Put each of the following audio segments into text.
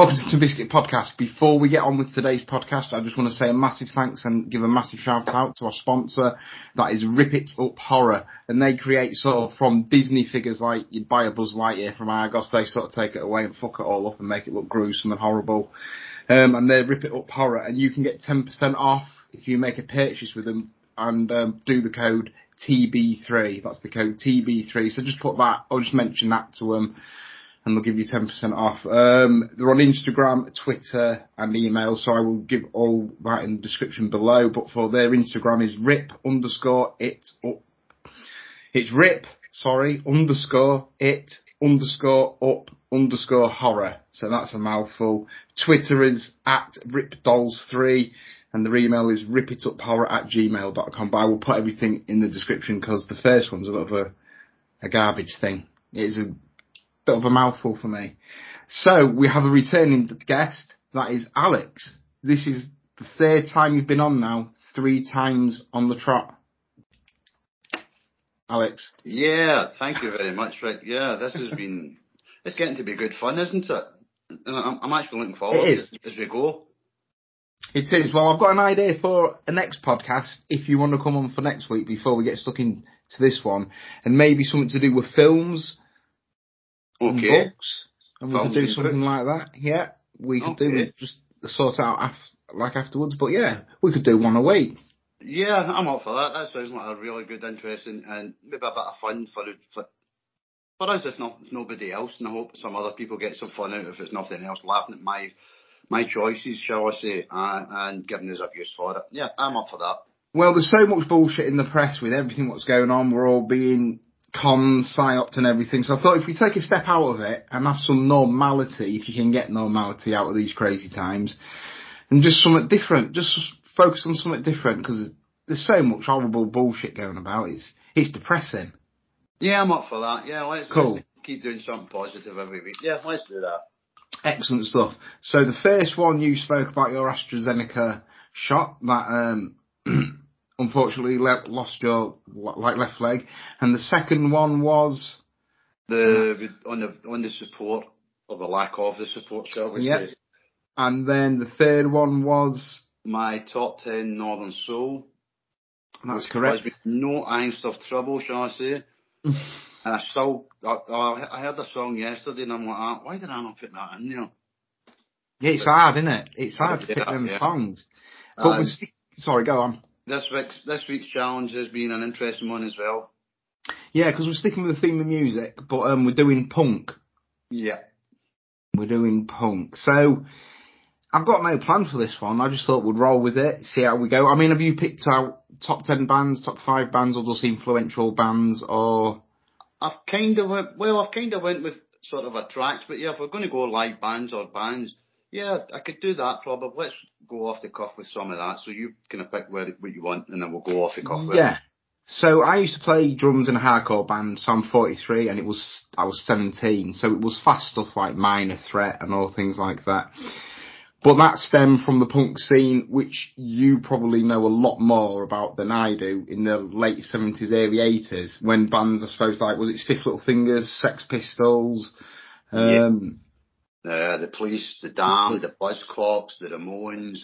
Welcome to Tin Biscuit Podcast. Before we get on with today's podcast, I just want to say a massive thanks and give a massive shout out to our sponsor. That is Rip It Up Horror. And they create sort of from Disney figures like you'd buy a Buzz Lightyear from Argos, they sort of take it away and fuck it all up and make it look gruesome and horrible. Um, and they Rip It Up Horror. And you can get 10% off if you make a purchase with them and um, do the code TB3. That's the code TB3. So just put that, I'll just mention that to them and they'll give you 10% off. Um, they're on Instagram, Twitter and email, so I will give all that in the description below, but for their Instagram is rip underscore it up. It's rip, sorry, underscore it underscore up underscore horror. So that's a mouthful. Twitter is at ripdolls3 and their email is ripituphorror at gmail.com. But I will put everything in the description because the first one's a bit of a, a garbage thing. It is a bit of a mouthful for me. So we have a returning guest. That is Alex. This is the third time you've been on now. Three times on the trot. Alex. Yeah, thank you very much, Rick. Yeah, this has been, it's getting to be good fun, isn't it? I'm, I'm actually looking forward it as we go. It is. Well, I've got an idea for a next podcast if you want to come on for next week before we get stuck into this one. And maybe something to do with films okay. and books. And we could do something like that. Yeah, we could okay. do just sort out af- like afterwards. But yeah, we could do one a week. Yeah, I'm up for that. That sounds like a really good, interesting, and maybe a bit of fun for for, for us, if not nobody else. And I hope some other people get some fun out if it's nothing else, laughing at my my choices, shall I say, and, and giving us a views for it. Yeah, I'm up for that. Well, there's so much bullshit in the press with everything what's going on. We're all being cons, psyops and everything. So I thought if we take a step out of it and have some normality, if you can get normality out of these crazy times, and just something different, just focus on something different because there's so much horrible bullshit going about. It's it's depressing. Yeah, I'm up for that. Yeah, let's, cool. keep doing something positive every week. Yeah, let's do that. Excellent stuff. So the first one you spoke about your AstraZeneca shot that um unfortunately le- lost your like left leg, and the second one was the on the on the support or the lack of the support, shall we yep. say? And then the third one was my top ten Northern Soul. That's correct. no angst of trouble, shall I say? and I still, I, I heard the song yesterday, and I'm like, ah, why did I not put that in there? Yeah, it's hard, isn't it? It's hard to pick them yeah. songs. But um, sorry, go on this week's this week's challenge has been an interesting one as well. Yeah, because we're sticking with the theme of music, but um, we're doing punk. Yeah, we're doing punk. So I've got no plan for this one. I just thought we'd roll with it, see how we go. I mean, have you picked out top ten bands, top five bands, or just influential bands, or? I've kind of went, well, I've kind of went with sort of a tracks, but yeah, if we're going to go live bands or bands, yeah, I could do that probably. Let's go off the cuff with some of that. So you kind of pick where, what you want and then we'll go off the cuff Yeah. So I used to play drums in a hardcore band, so I'm 43 and it was, I was 17. So it was fast stuff like Minor Threat and all things like that. But that stemmed from the punk scene, which you probably know a lot more about than I do in the late 70s, early 80s, when bands, I suppose, like, was it Stiff Little Fingers, Sex Pistols, um, uh, the police, the dam, the Buzzcocks, the Ramones,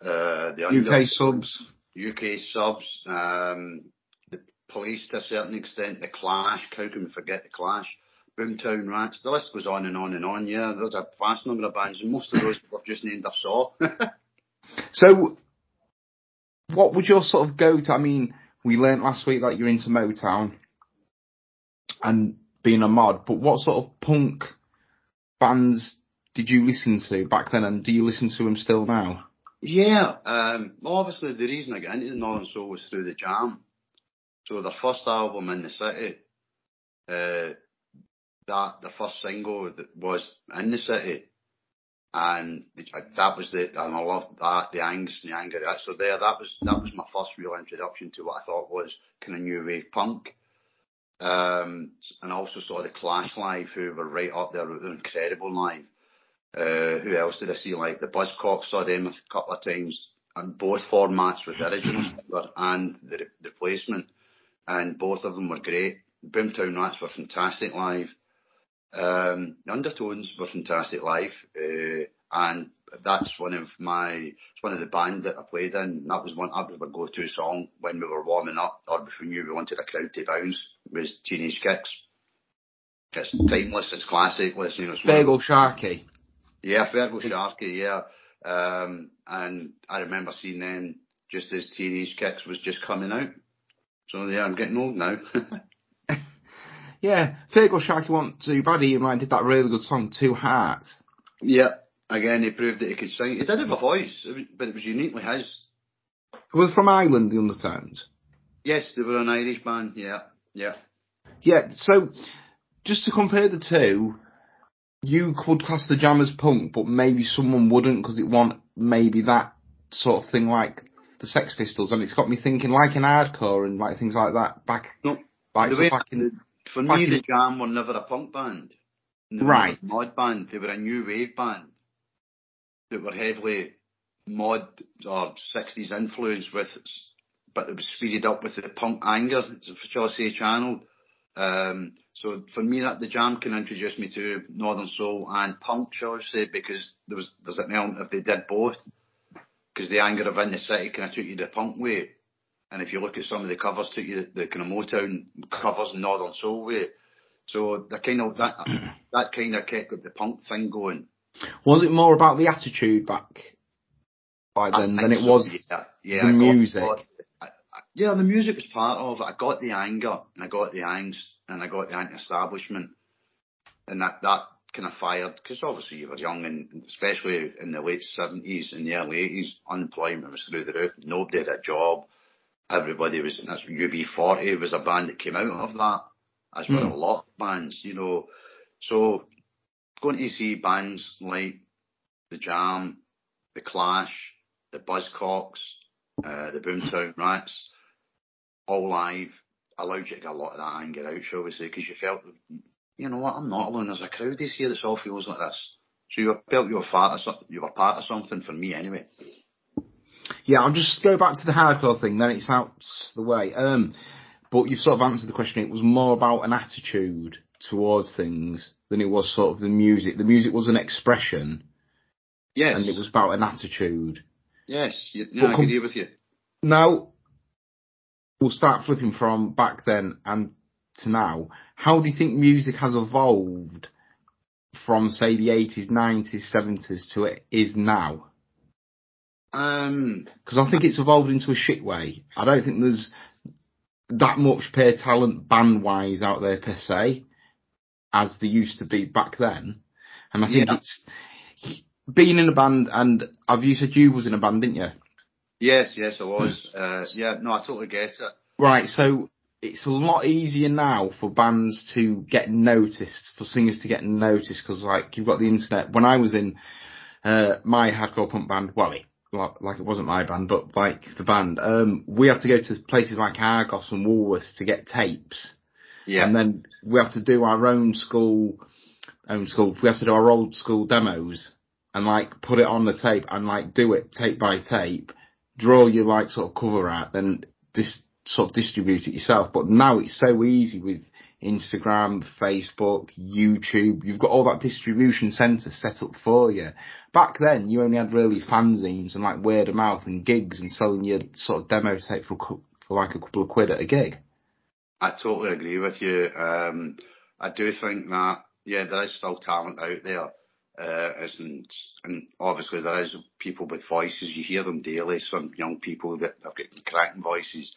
uh, the UK Under- subs, UK subs, um, the police to a certain extent, the Clash. How can we forget the Clash? Boomtown Rats. The list goes on and on and on. Yeah, there's a vast number of bands, and most of those we've just named I saw. so, what would your sort of go to? I mean, we learnt last week that you're into Motown and being a mod, but what sort of punk bands did you listen to back then, and do you listen to them still now? Yeah, um, well, obviously the reason I got into the Northern Soul was through the Jam. So the first album in the city, uh, that the first single that was in the city, and that was the and I loved that the angst and the anger. So there, that was that was my first real introduction to what I thought was kind of new wave punk. Um, and also saw the Clash live, who were right up there, were incredible live. Uh, who else did I see? Like the Buzzcocks saw them a couple of times, and both formats with the original singer and the, re- the replacement, and both of them were great. Boomtown Rats were fantastic live. Um, the Undertones were fantastic live, uh, and that's one of my, it's one of the band that I played in. That was one, that was my go-to song when we were warming up, or if we knew we wanted a crowd to bounce, was Teenage Kicks. It's timeless, it's classic, listening to Feargal Sharkey. Yeah, Feargal Sharkey, yeah. Um, and I remember seeing them just as Teenage Kicks was just coming out. So yeah, I'm getting old now. yeah, Feargal Sharkey want to Buddy and I did that really good song, Two Hearts. Yeah, again, he proved that he could sing. He did have a voice, but it was uniquely his. Were from Ireland, the Undertones? Yes, they were an Irish band, yeah, yeah. Yeah, so just to compare the two, you could class the Jam as punk, but maybe someone wouldn't because it want maybe that sort of thing like the Sex Pistols, and it's got me thinking like in hardcore and like things like that back. No, like the so back in, for back me, in- the Jam were never a punk band. They were Right. a mod band. They were a new wave band that were heavily mod or 60s influenced with, but it was speeded up with the punk anger, I say, channel. Um, so for me, that the Jam can introduce me to Northern Soul and punk, shall I say, because there was there's an element if they did both, because the anger of In the City kind of took you the punk way, and if you look at some of the covers, took you the, the kind of Motown covers and Northern Soul way. So the kind of that that kind of kept the punk thing going. was it more about the attitude back by then than it so, was yeah, yeah, the music? Got- I- I- yeah, the music was part of it. I got the anger, and I got the angst, and I got the anti-establishment, and that that kind of fired because obviously you were young, and especially in the late seventies and the early eighties, unemployment was through the roof. Nobody had a job. Everybody was. That's UB40 was a band that came out of that, as were Hmm. a lot of bands, you know. So going to see bands like the Jam, the Clash, the Buzzcocks, uh, the Boomtown Rats, all live, allowed you to get a lot of that anger out, shall we say, because you felt, you know what, I'm not alone. There's a crowd this here that's all feels like this. So you felt you were part of you were part of something for me anyway. Yeah, I'll just go back to the hardcore thing, then it's out the way. Um, but you've sort of answered the question. It was more about an attitude towards things than it was sort of the music. The music was an expression, Yes, and it was about an attitude. yes, you, But I com- agree with you. Now, we'll start flipping from back then and to now. How do you think music has evolved from, say, the 80s, 90s, 70s to it is now? Um, Because I think it's evolved into a shit way. I don't think there's that much pure talent band-wise out there per se, as there used to be back then. And I think Yeah. it's being in a band, and have you said you was in a band, didn't you? Yes, yes, I was. Uh, yeah, no, I totally get it. Right, so it's a lot easier now for bands to get noticed, for singers to get noticed, because like you've got the internet. When I was in uh, my hardcore punk band, well, it, like, like it wasn't my band, but like the band, um, we had to go to places like Argos and Woolworths to get tapes, Yeah, and then we had to do our own school, own school. We had to do our old school demos and like put it on the tape and like do it tape by tape, draw your like sort of cover art, then dis- sort of distribute it yourself. But now it's so easy with Instagram, Facebook, YouTube. You've got all that distribution centre set up for you. Back then, you only had really fanzines and like word of mouth and gigs and selling your sort of demo tape for, for like a couple of quid at a gig. I totally agree with you. Um, I do think that yeah, there is still talent out there, obviously there is people with voices. You hear them daily. Some young people that have got cracking voices.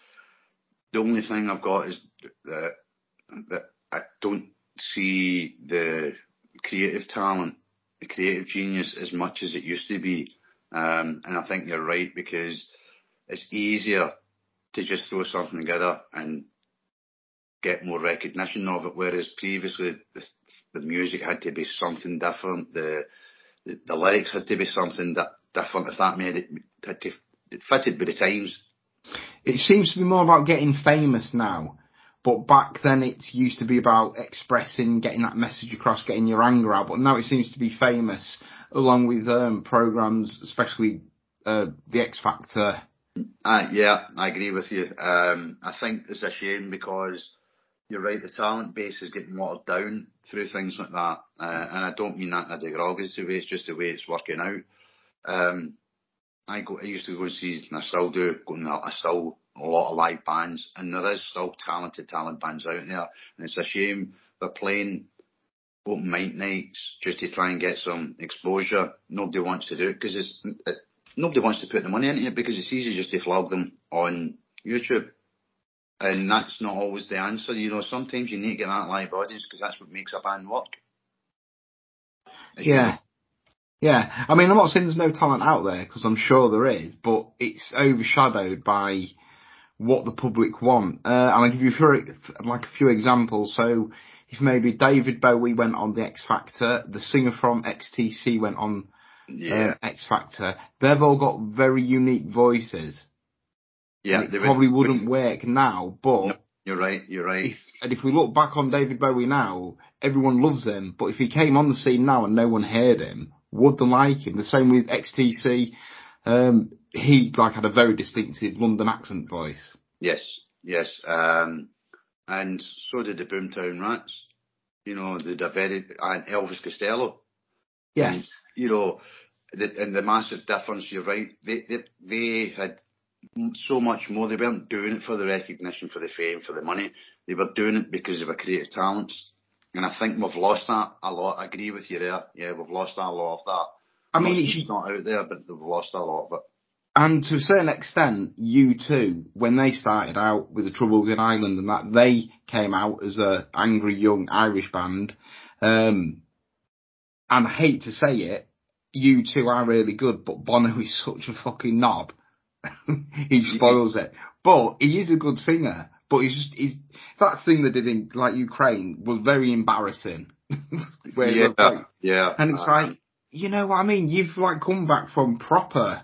The only thing I've got is that that I don't see the creative talent, the creative genius as much as it used to be. Um, and I think you're right because it's easier to just throw something together and get more recognition of it. Whereas previously the, the music had to be something different. The, the the lyrics had to be something that different. If that made it, had to it fitted with the times. It seems to be more about getting famous now. But back then it used to be about expressing, getting that message across, getting your anger out. But now it seems to be famous along with um, programs, especially uh, the X Factor. Uh, yeah, I agree with you. Um, I think it's a shame because you're right. The talent base is getting watered down through things like that, uh, and I don't mean that in a derogatory way. It's just the way it's working out. Um, I go. I used to go and see, and I still do. Going, I still a lot of live bands, and there is still talented, talent bands out there, and it's a shame they're playing open mic nights just to try and get some exposure. Nobody wants to do it because it's it, nobody wants to put the money into it because it's easy just to flog them on YouTube. And that's not always the answer. You know, sometimes you need to get that live audience because that's what makes a band work. Yeah. Yeah. I mean, I'm not saying there's no talent out there because I'm sure there is, but it's overshadowed by what the public want. Uh, and I'll give you a few, like a few examples. So if maybe David Bowie went on the X Factor, the singer from XTC went on Yeah. um, X Factor, they've all got very unique voices. Yeah. And they it would- probably wouldn't work now, but No, You're right. You're right. if, and if we look back on David Bowie now, everyone loves him. But if he came on the scene now and no one heard him, would they like him? The same with XTC. Um, he like had a very distinctive London accent voice. Yes. Yes. Um, and so did the Boomtown Rats. You know, the very and Elvis Costello. Yes. you know, the, and the massive difference. You're right. They they they had so much more. They weren't doing it for the recognition, for the fame, for the money. They were doing it because they were creative talents. And I think we've lost that a lot. I agree with you there. Yeah, we've lost a lot of that. I mean, it's, not out there, but we've lost a lot of it. and to a certain extent, U2, when they started out with the Troubles in Ireland and that, they came out as a angry young Irish band. Um, and I hate to say it, U2 are really good, but Bono is such a fucking knob. he spoils it. But he is a good singer. But he's just, he's, that thing they did in, like, Ukraine was very embarrassing. Yeah, like- yeah. and it's um, like, you know what I mean? You've like come back from proper,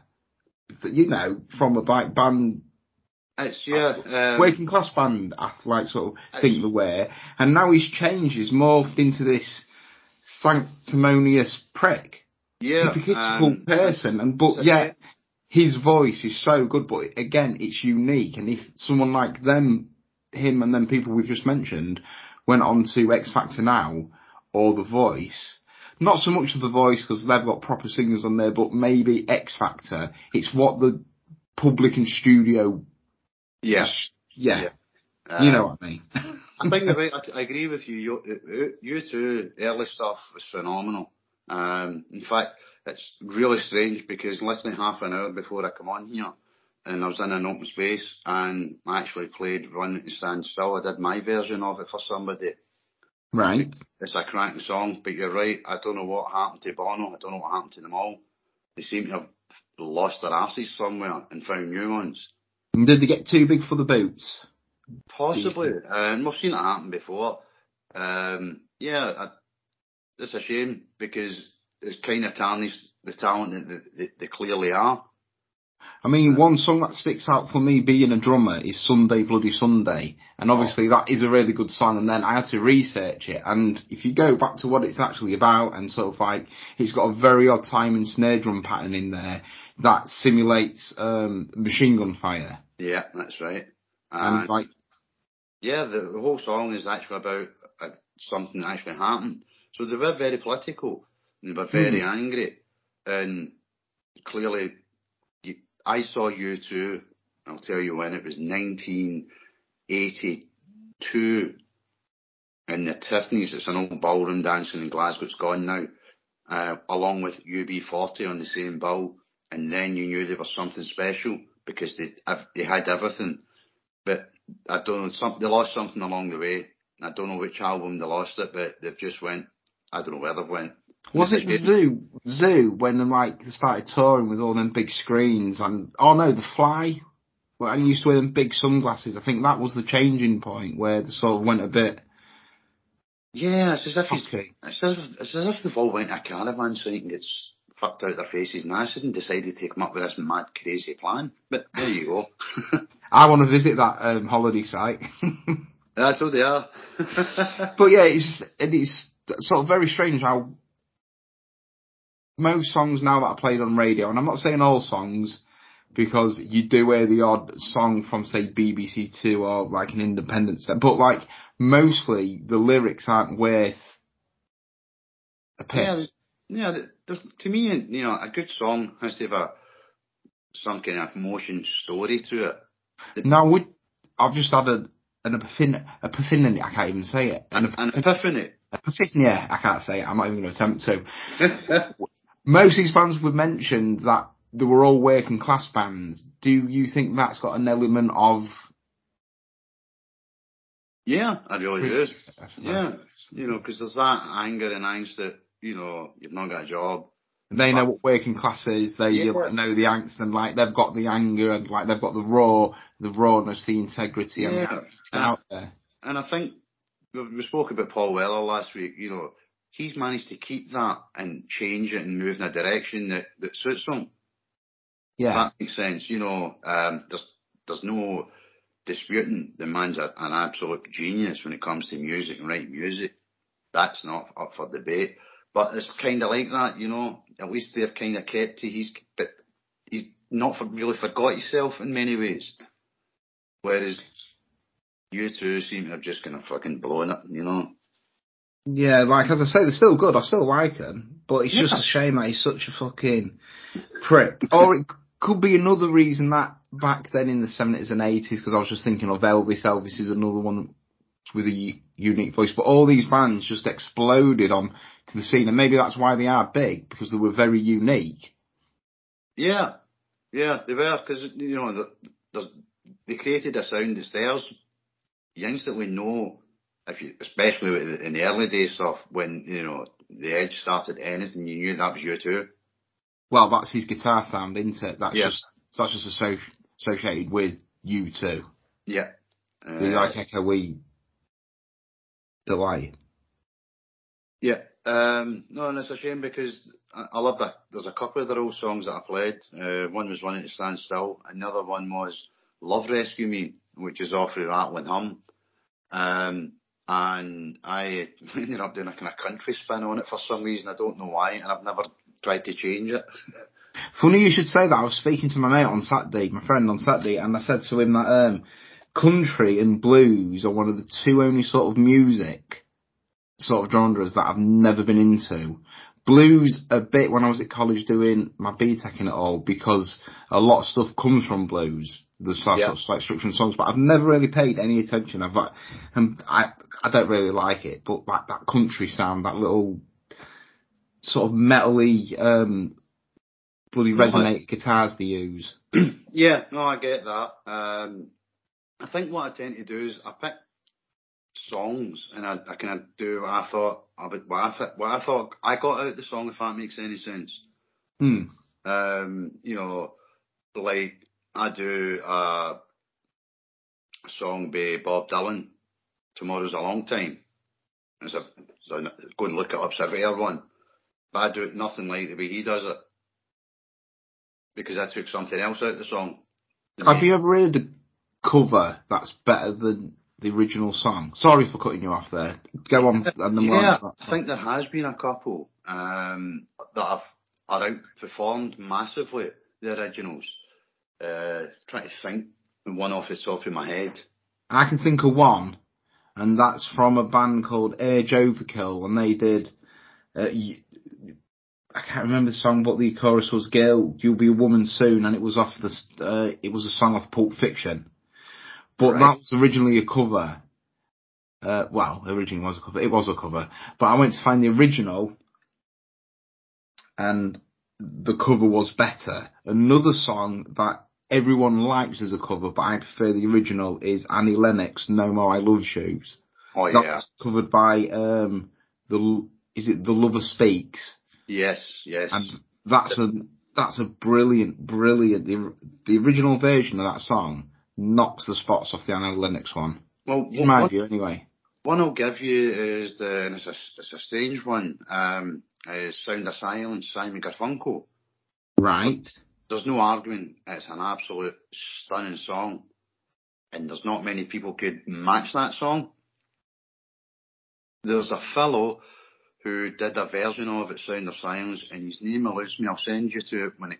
you know, from a like band, it's yeah. Um, working class band, I like sort of think the way, and now he's changed. He's morphed into this sanctimonious prick, yeah. hypocritical um, person, and but a yeah. His voice is so good. But again, it's unique, and if someone like them, him, and then people we've just mentioned went on to X Factor now or The Voice. Not so much of The Voice because they've got proper singers on there, but maybe X Factor. It's what the public and studio. yeah. Yeah, Yeah. you Um, know what I mean. I think right. I, I agree with you. You, you. U2, early stuff was phenomenal. Um, in fact, it's really strange because less than half an hour before I come on here, and I was in an open space, and I actually played Running to Stand Still. I did my version of it for somebody. right. It's a cracking song, but you're right. I don't know what happened to Bono. I don't know what happened to them all. They seem to have lost their asses somewhere and found new ones. Did they get too big for the boots? Possibly. Um, we've seen it happen before. Um, yeah, I, it's a shame because it's kind of tarnished the talent that they, they, clearly are. I mean, one song that sticks out for me being a drummer is Sunday Bloody Sunday. And obviously that is a really good song and then I had to research it and if you go back to what it's actually about and sort of like, it's got a very odd time and snare drum pattern in there that simulates, um, machine gun fire. Yeah, that's right. And And like, yeah, the, the whole song is actually about uh, something that actually happened. So they were very political. And they were very angry. And clearly, you, I saw U2. I'll tell you when it was 1982 in the Tiffany's. It's an old ballroom dancing in Glasgow. It's gone now. Uh, along with UB40 on the same bill. And then you knew there was something special because they they had everything. But I don't know, some, they lost something along the way. I don't know which album they lost it, but they've just went, I don't know where they've went. Was it the Zoo? Zoo when they like they started touring with all them big screens and oh no, the Fly. Well, and used to wear them big sunglasses. I think that was the changing point where they sort of went a bit Yeah, it's as if okay. it's as if, it's as if they've all went to a caravan site and gets fucked out their faces and acid and decided to come up with this mad crazy plan. But there you go. I want to visit that um, holiday site. That's what they are. but yeah, it's and it's sort of very strange how most songs now that are played on radio, and I'm not saying all songs, because you do hear the odd song from say BBC Two or like an independent set, but like mostly the lyrics aren't worth a piss. Yeah, yeah. There's, to me, you know, a good song has to have a some kind of emotion story to it. Now, I've just had a, an epiphany, epiphany, I can't even say it. An, an epiphany. Epiphany, yeah, I can't say it. I'm not even going to attempt to. Most of these bands we've mentioned that they were all working class bands. Do you think that's got an element of? Yeah, I really do. Yeah, you know, because there's that anger and angst that you know you've not got a job. They know what working class is. They yeah. know the angst and like they've got the anger and like they've got the raw, the rawness, the integrity yeah. and out there. And I think we spoke about Paul Weller last week. You know, he's managed to keep that and change it and move in a direction that that suits him. Yeah, that makes sense. You know, um, there's there's no disputing the man's a, an absolute genius when it comes to music and writing music. That's not up for debate. But it's kind of like that, you know. At least they've kind of kept to he's, but he's not for, really forgot himself in many ways. Whereas U2 seem to have just kind of fucking blown it, you know. Yeah, like as I say, they're still good. I still like them, but it's yeah. just a shame that he's such a fucking prick. or it could be another reason that back then in the seventies and eighties, because I was just thinking of Elvis. Elvis is another one with a unique voice, but all these bands just exploded on to the scene, and maybe that's why they are big because they were very unique. Yeah, yeah, they were because you know they created a sound that theirs. You instantly know if you, especially in the early days stuff when you know the Edge started anything, you knew that was U2. Well, that's his guitar sound, isn't it? That's yeah. just that's just associated with U2. Yeah. Uh, the like Echo We delay. Yeah. Um, no, and it's a shame because I, I love that. There's a couple of their old songs that I played. Uh, one was Running to Stand Still. Another one was Love Rescue Me, which is off of Rattle and Hum. Um, and I ended up doing a kind of country spin on it for some reason. I don't know why, and I've never tried to change it. Funny you should say that. I was speaking to my mate on Saturday, my friend on Saturday, and I said to him that um, country and blues are one of the two only sort of music sort of genres that I've never been into. Blues a bit when I was at college doing my BTEC and it all because a lot of stuff comes from blues. The sort yeah. of like structure and songs, but I've never really paid any attention. I've like, and I I don't really like it, but like that country sound, that little sort of metally um bloody resonate guitars they use. yeah, no, I get that. Um, I think what I tend to do is I pick songs and I, I kind of do what I thought what I, th- what I thought I got out the song if that makes any sense. Hmm. Um, you know, like I do a song by Bob Dylan, Tomorrow's a Long Time. It's a, so go and look it up, it's a rare one. But I do it nothing like the way he does it. Because I took something else out of the song. Have you ever heard a cover that's better than the original song? Sorry for cutting you off there. Go on. And then yeah, I think there has been a couple um, that have are outperformed massively the originals. Uh, trying to think one off the top of my head. I can think of one, and that's from a band called Urge Overkill, and they did. Uh, I can't remember the song, but the chorus was "Girl, you'll be a woman soon," and it was off the. Uh, it was a song off Pulp Fiction. But right. that was originally a cover. Uh, well, originally was a cover. It was a cover. But I went to find the original and the cover was better. Another song that everyone likes as a cover, but I prefer the original is Annie Lennox, No More I Love You's. Oh yeah. That's covered by, um, the, is it The Lover Speaks? Yes, yes. And that's a, that's a brilliant, brilliant, the, the original version of that song knocks the spots off the Annie Lennox one. Well, in my view, anyway. One I'll give you is the, and it's a, it's a strange one, um, is Sound of Silence, Simon Garfunkel. Right. There's no arguing, it's an absolute stunning song, and there's not many people could match that song. There's a fellow who did a version of it, Sound of Silence, and his name eludes me. I'll send you to it when it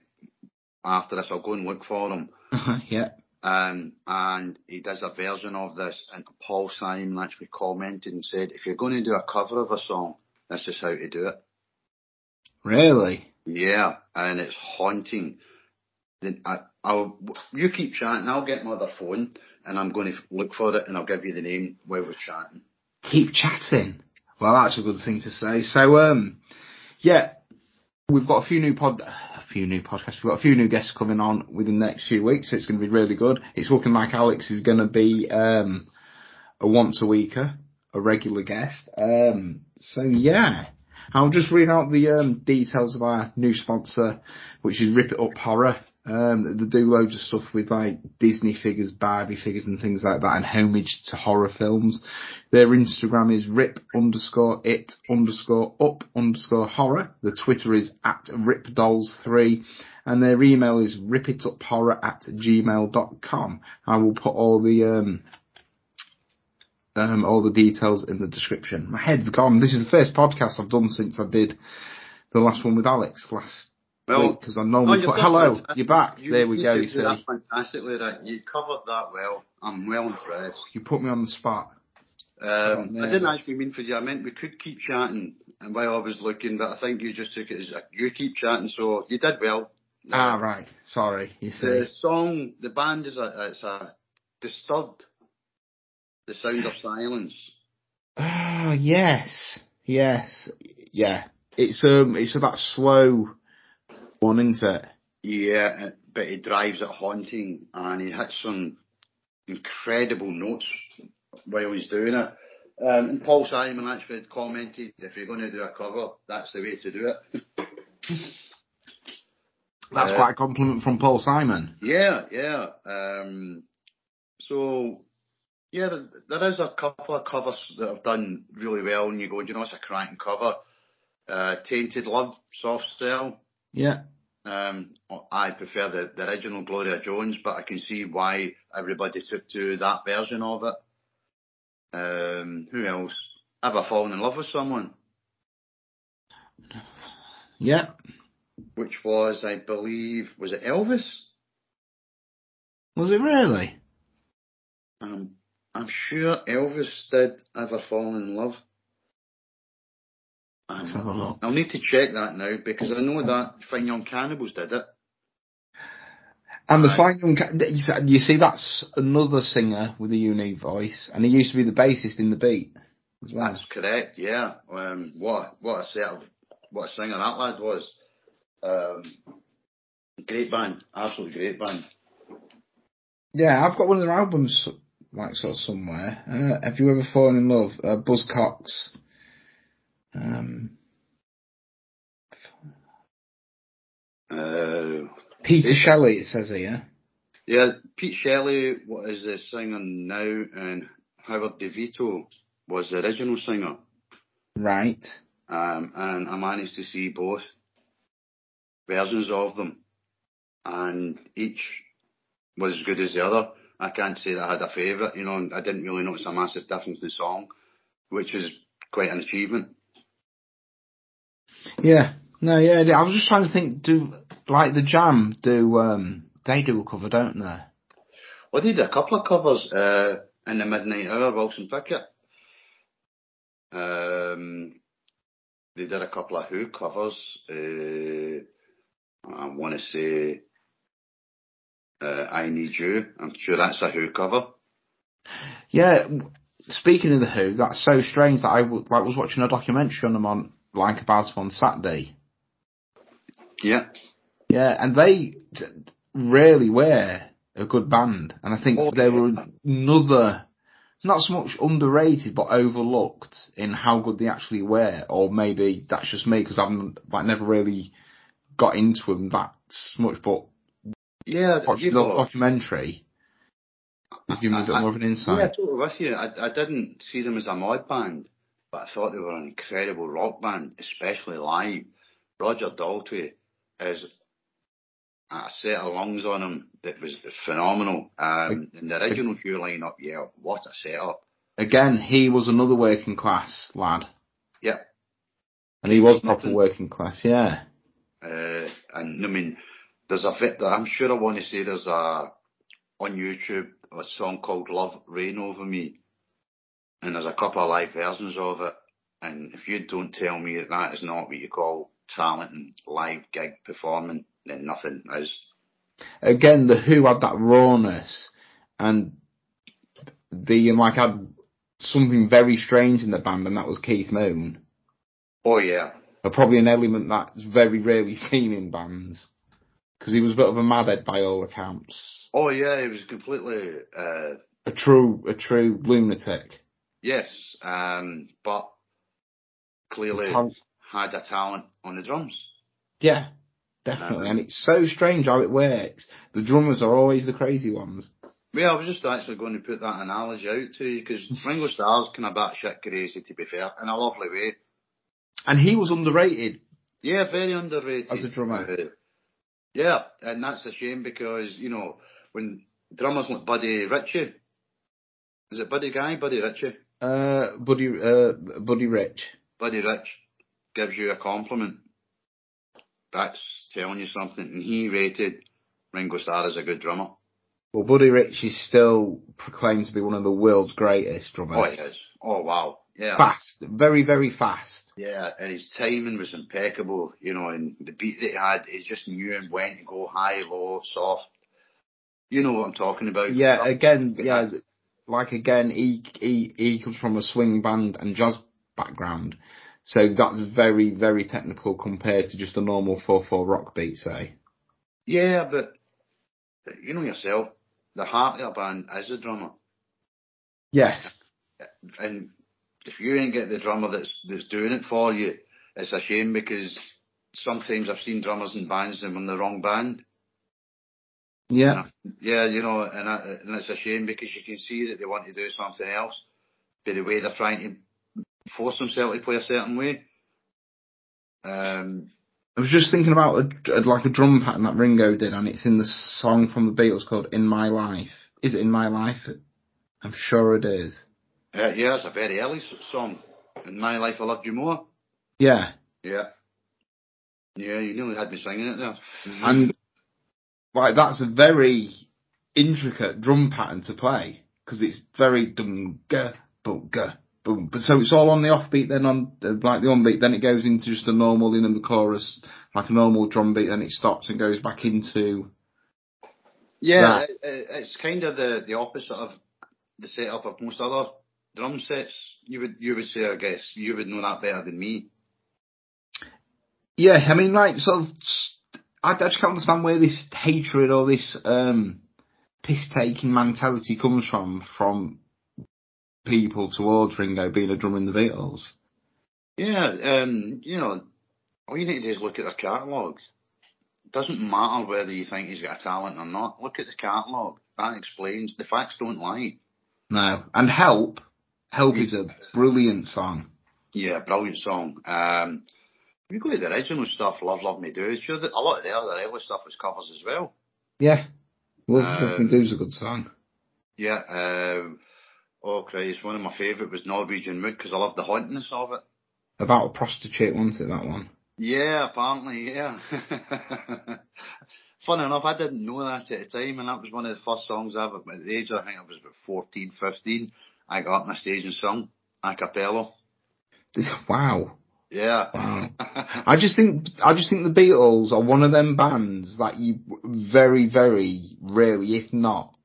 after this. I'll go and look for him. Uh-huh, yeah. Um, and he does a version of this, and Paul Simon actually commented and said, if you're going to do a cover of a song, this is how to do it. Really? Yeah, and it's haunting. Then I, I'll, you keep chatting, I'll get my other phone, and I'm going to look for it, and I'll give you the name while we're chatting. Keep chatting. Well, that's a good thing to say. So, um, yeah, we've got a few new pod, a few new podcasts. We've got a few new guests coming on within the next few weeks, so it's going to be really good. It's looking like Alex is going to be um, a once a weeker, a regular guest. Um, so yeah, I'll just read out the um, details of our new sponsor, which is Rip It Up Horror. Um, they do loads of stuff with like Disney figures, Barbie figures and things like that and homage to horror films. Their Instagram is rip underscore it underscore up underscore horror. The Twitter is at ripdolls3 and their email is ripituphorror at gmail.com. I will put all the, um, um, all the details in the description. My head's gone. This is the first podcast I've done since I did the last one with Alex last Well, because I normally you've put, hello, fantastic. you're back. You- there we you go. You see, that fantastically, right? You covered that well. I'm well impressed. you put me on the spot. Um, Oh, I didn't actually mean for you. I meant we could keep chatting, and while I was looking, but I think you just took it as you keep chatting. So you did well. Ah, right. Sorry. You see. The song, the band is a, it's a disturbed. The sound of silence. Ah, yes, yes, yeah. It's um, it's about slow one, isn't it? Yeah, but he drives it haunting, and he hits some incredible notes while he's doing it. Um, and Paul Simon actually commented, if you're going to do a cover, that's the way to do it. That's Uh, quite a compliment from Paul Simon. Yeah, yeah. Um, so, yeah, there, there is a couple of covers that have done really well, and you go, "Do you know, it's a cracking cover. Uh, Tainted Love, Soft Cell. Yeah, I prefer the, the original Gloria Jones, but I can see why everybody took to that version of it. Um, who else? Ever fallen in love with someone? yeah. Which was, I believe, was it Elvis? Was it really? Um, I'm sure Elvis did Ever Fallen in Love. Let's have a look. I'll need to check that now because I know that Fine Young Cannibals did it. And the fine young, ca- you see- that's another singer with a unique voice, and he used to be the bassist in the Beat as well. That's correct, yeah. Um, what what a set of what a singer that lad was. Um, great band, absolutely great band. Yeah, I've got one of their albums like sort of somewhere. Uh, have you ever fallen in love? Uh, Buzzcocks. Um, Uh, Peter. Shelley, it says here. yeah, Pete Shelley, what is the singer now, and Howard Devoto was the original singer. Right. Um, and I managed to see both versions of them, and each was as good as the other. I can't say that I had a favourite, you know, and I didn't really notice a massive difference in the song, which is quite an achievement. Yeah. No, yeah, I was just trying to think, do, like the Jam do, um, they do a cover, don't they? Well, they did a couple of covers uh, in the midnight hour, Wilson Pickett. Um, they did a couple of Who covers. Uh, I want to say uh, I Need You. I'm sure that's a Who cover. Yeah, speaking of the Who, that's so strange that I w- like was watching a documentary on them on, like about them on Saturday. Yeah. Yeah, and they really were a good band, and I think Oh, they were another, not so much underrated, but overlooked in how good they actually were, or maybe that's just me because I've like never really got into them that much, but Yeah, the documentary has given me a bit I- more of an yeah, insight. totally with you. I, I didn't see them as a mod band, but I thought they were an incredible rock band, especially live. Roger Daltrey is a set of lungs on him that was phenomenal. Um, and the original Who lineup, yeah, what a setup. Again, he was another working class lad, Yeah. and he was proper working class. Yeah, Uh, and I mean, there's a bit that I'm sure I want to say there's a on YouTube a song called Love Reign Over Me, and there's a couple of live versions of it. And if you don't tell me that that is not what you call talent and live gig performing, then nothing is. Again, the Who had that rawness, and the like had something very strange in the band, and that was Keith Moon. Oh yeah, But probably an element that's very rarely seen in bands. Because he was a bit of a madhead by all accounts. oh yeah, he was completely uh, A true, a true lunatic. Yes, um, but clearly had a talent on the drums. yeah, definitely. Um, and it's so strange how it works. The drummers are always the crazy ones. Yeah, I was just actually going to put that analogy out to you because Ringo Starr's kind of batshit crazy, to be fair, in a lovely way. And he was underrated. Yeah, very underrated. As a drummer. Uh, yeah, and that's a shame because, you know, when drummers like Buddy Ritchie, is it Buddy Guy? Buddy Ritchie? Uh, Buddy, uh, Buddy Rich. Buddy Rich gives you a compliment. That's telling you something. And he rated Ringo Starr as a good drummer. Well, Buddy Rich is still proclaimed to be one of the world's greatest drummers. Oh, he is. Oh, wow. Yeah. Fast, very, very fast. Yeah, and his timing was impeccable, you know, and the beat that he had, he just knew and when to go high, low, soft. You know what I'm talking about. Yeah, again, yeah, like again, he he he comes from a swing band and jazz background, so that's very, very technical compared to just a normal four four rock beat, say. Yeah, but you know yourself, the heart of a band is the drummer. Yes, And if you ain't get the drummer that's that's doing it for you, it's a shame because sometimes I've seen drummers in bands and in the wrong band. Yeah, Yeah, you know, and, I, and it's a shame because you can see that they want to do something else, but the way they're trying to force themselves to play a certain way. Um, I was just thinking about a, like a drum pattern that Ringo did, and it's in the song from the Beatles called "In My Life." Is it "In My Life"? I'm sure it is. uh, yeah, it's a very early song. In my life, I loved you more. Yeah, Yeah. Yeah, you nearly had me singing it there. and like that's a very intricate drum pattern to play because it's very dum ga boom ga boom. But so it's all on the offbeat, then on uh, like the onbeat, then it goes into just a normal in the chorus, like a normal drum beat, then it stops and goes back into Yeah, Right. it, it, it's kind of the, the opposite of the setup of most other drum sets. You would you would say, I guess, you would know that better than me. yeah. I mean, like sort of, I, I just can't understand where this hatred or this um piss taking mentality comes from from people towards Ringo being a drummer in the Beatles. Yeah, um, you know, all you need to do is look at their catalogues. It doesn't matter whether you think he's got a talent or not. Look at the catalogue. That explains. The facts don't lie. No, and help, help is a brilliant song. Yeah, brilliant song. Um, you go to the original stuff, Love Love Me Do, sure that a lot of the other early stuff was covers as well. Yeah. Love, Um, Love Me Do's a good song. Yeah, um, oh Christ, one of my favourite was Norwegian Wood because I love the hauntness of it. About a prostitute, wasn't it, that one? Yeah, apparently, yeah. Funny enough, I didn't know that at the time, and that was one of the first songs I ever, at the age of, I think I was about 14, 15, I got on the stage and sung a cappella. Wow. Yeah. I just think, I just think the Beatles are one of them bands that you very, very rarely, if not,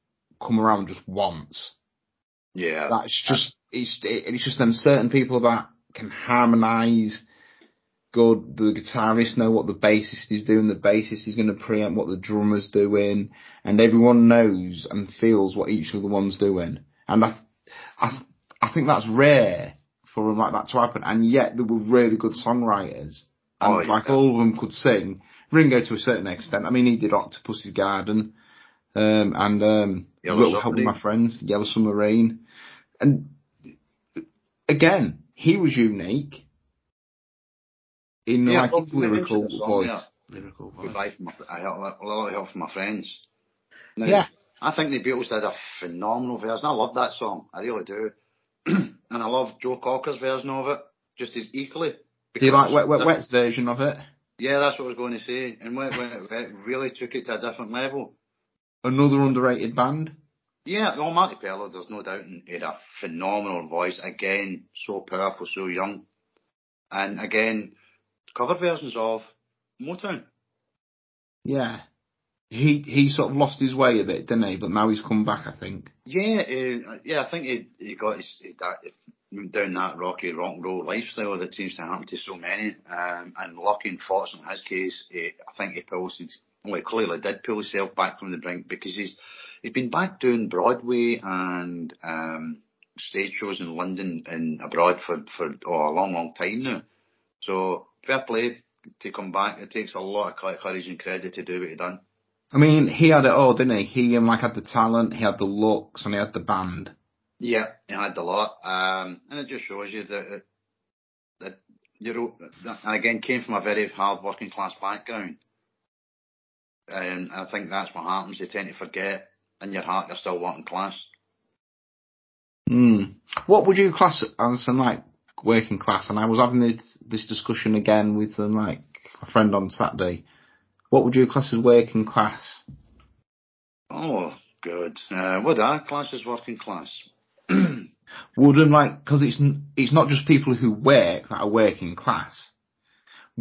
come around just once. yeah. That's just, it's, it, it's just them certain people that can harmonise good, the guitarist know what the bassist is doing, the bassist is going to preempt what the drummer's doing, and everyone knows and feels what each of the one's doing. And I, I, I think that's rare for them like that to happen, and yet they were really good songwriters. And Oh, yeah. like all of them could sing. Ringo to a certain extent. I mean, he did Octopus's Garden, um, and, um, Yellow Little Help with My Friends, Yellow Submarine. And again, he was unique in Yeah, like his lyrical song, voice. yeah. Lyrical voice. Goodbye from my, I got a lot of help from my friends. Now, Yeah. I think the Beatles did a phenomenal version. I love that song. I really do. and I love Joe Cocker's version of it just as equally. Do you like Wet Wet Wet's version of it? Yeah, that's what I was going to say. And when, when it really took it to a different level. Another underrated band. Yeah, well, Marti Pellow, there's no doubt, he had a phenomenal voice. Again, so powerful, so young. And again, cover versions of Motown. Yeah. He he sort of lost his way a bit, didn't he? But now he's come back, I think. Yeah, uh, yeah, I think he, he got his, that, down that rocky rock and roll lifestyle that seems to happen to so many. Um, and lucky and fortunate in his case, he, I think he posted well, clearly did pull himself back from the brink because he's he's been back doing Broadway and um, stage shows in London and abroad for for oh, a long, long time now. So fair play to come back. It takes a lot of courage and credit to do what he done. I mean, he had it all, didn't he? He um, like had the talent, he had the looks, and he had the band. Yeah, he had a lot, um, and it just shows you that that you know, and again came from a very hard working class background. And I think that's what happens. You tend to forget in your heart you're still working class. Hmm. What would you class as some like working class? And I was having this this discussion again with um, like a friend on Saturday. What would you class as working class? Oh, good. Uh, would I class as working class? Wouldn't like because it's it's not just people who work that are working class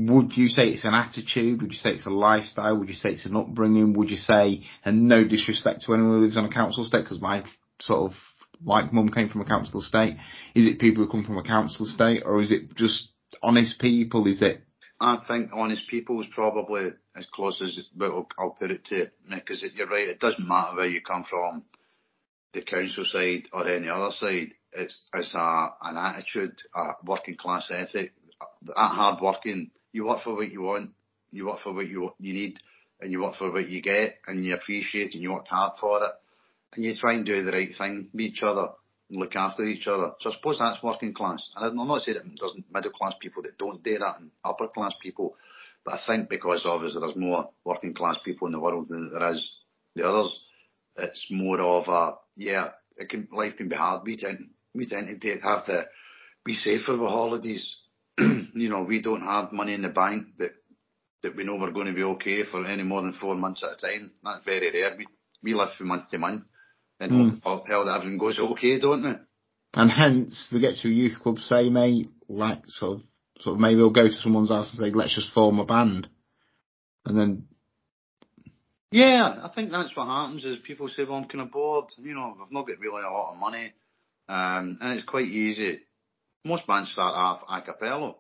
would you say it's an attitude? Would you say it's a lifestyle? Would you say it's an upbringing? Would you say, and no disrespect to anyone who lives on a council estate, because my sort of like mum came from a council estate. Is it people who come from a council estate, or is it just honest people? Is it? I think honest people is probably as close as I'll put it to it, because you're right. It doesn't matter where you come from, the council side or any other side. It's it's a an attitude, a working class ethic, that hard working you work for what you want, you work for what you you need, and you work for what you get, and you appreciate and you work hard for it, and you try and do the right thing with each other look after each other. So I suppose that's working class. And I'm not saying that there's middle class people that don't do that and upper class people, but I think because obviously there's more working class people in the world than there is the others, it's more of a yeah, it can life can be hard. We tend we tend to have to be safer with holidays you know, we don't have money in the bank that that we know we're going to be okay for any more than four months at a time. That's very rare. We we live from month to month and mm. hope hell that everything goes okay, don't we? And hence we get to a youth club say, mate, like sort of sort of maybe we'll go to someone's house and say, let's just form a band. And then Yeah, I think that's what happens is people say, Well I'm kinda bored, you know, I've not got really a lot of money. Um, and it's quite easy most bands start off a cappella.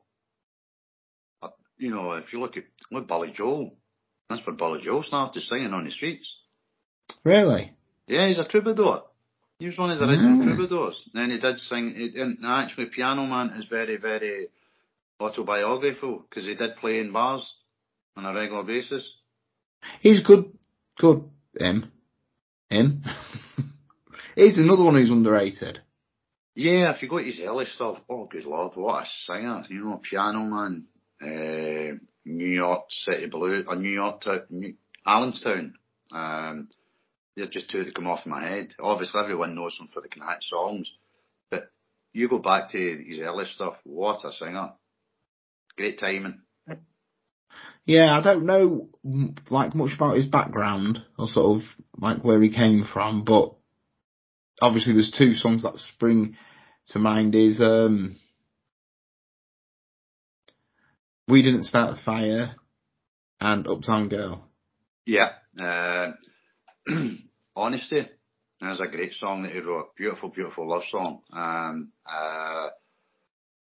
You know, if you look at look Billy Joel, that's where Billy Joel started singing on the streets. Really? Yeah, he's a troubadour. He was one of the original troubadours. And he did sing, and actually Piano Man is very, very autobiographical because he did play in bars on a regular basis. He's good, good, him. Him. He's another one who's underrated. Yeah, if you go to his early stuff, oh good lord, what a singer! You know, Piano Man, uh, New York City Blue, or New York to New, Allentown. Um, they're just two that come off my head. Obviously, everyone knows them for the can songs, but you go back to his early stuff. What a singer! Great timing. Yeah, I don't know like much about his background or sort of like where he came from, but obviously there's two songs that spring to mind is um, We Didn't Start the Fire and Uptown Girl. Yeah. Uh, Honesty. That's a great song that he wrote. Beautiful, beautiful love song. Um, uh,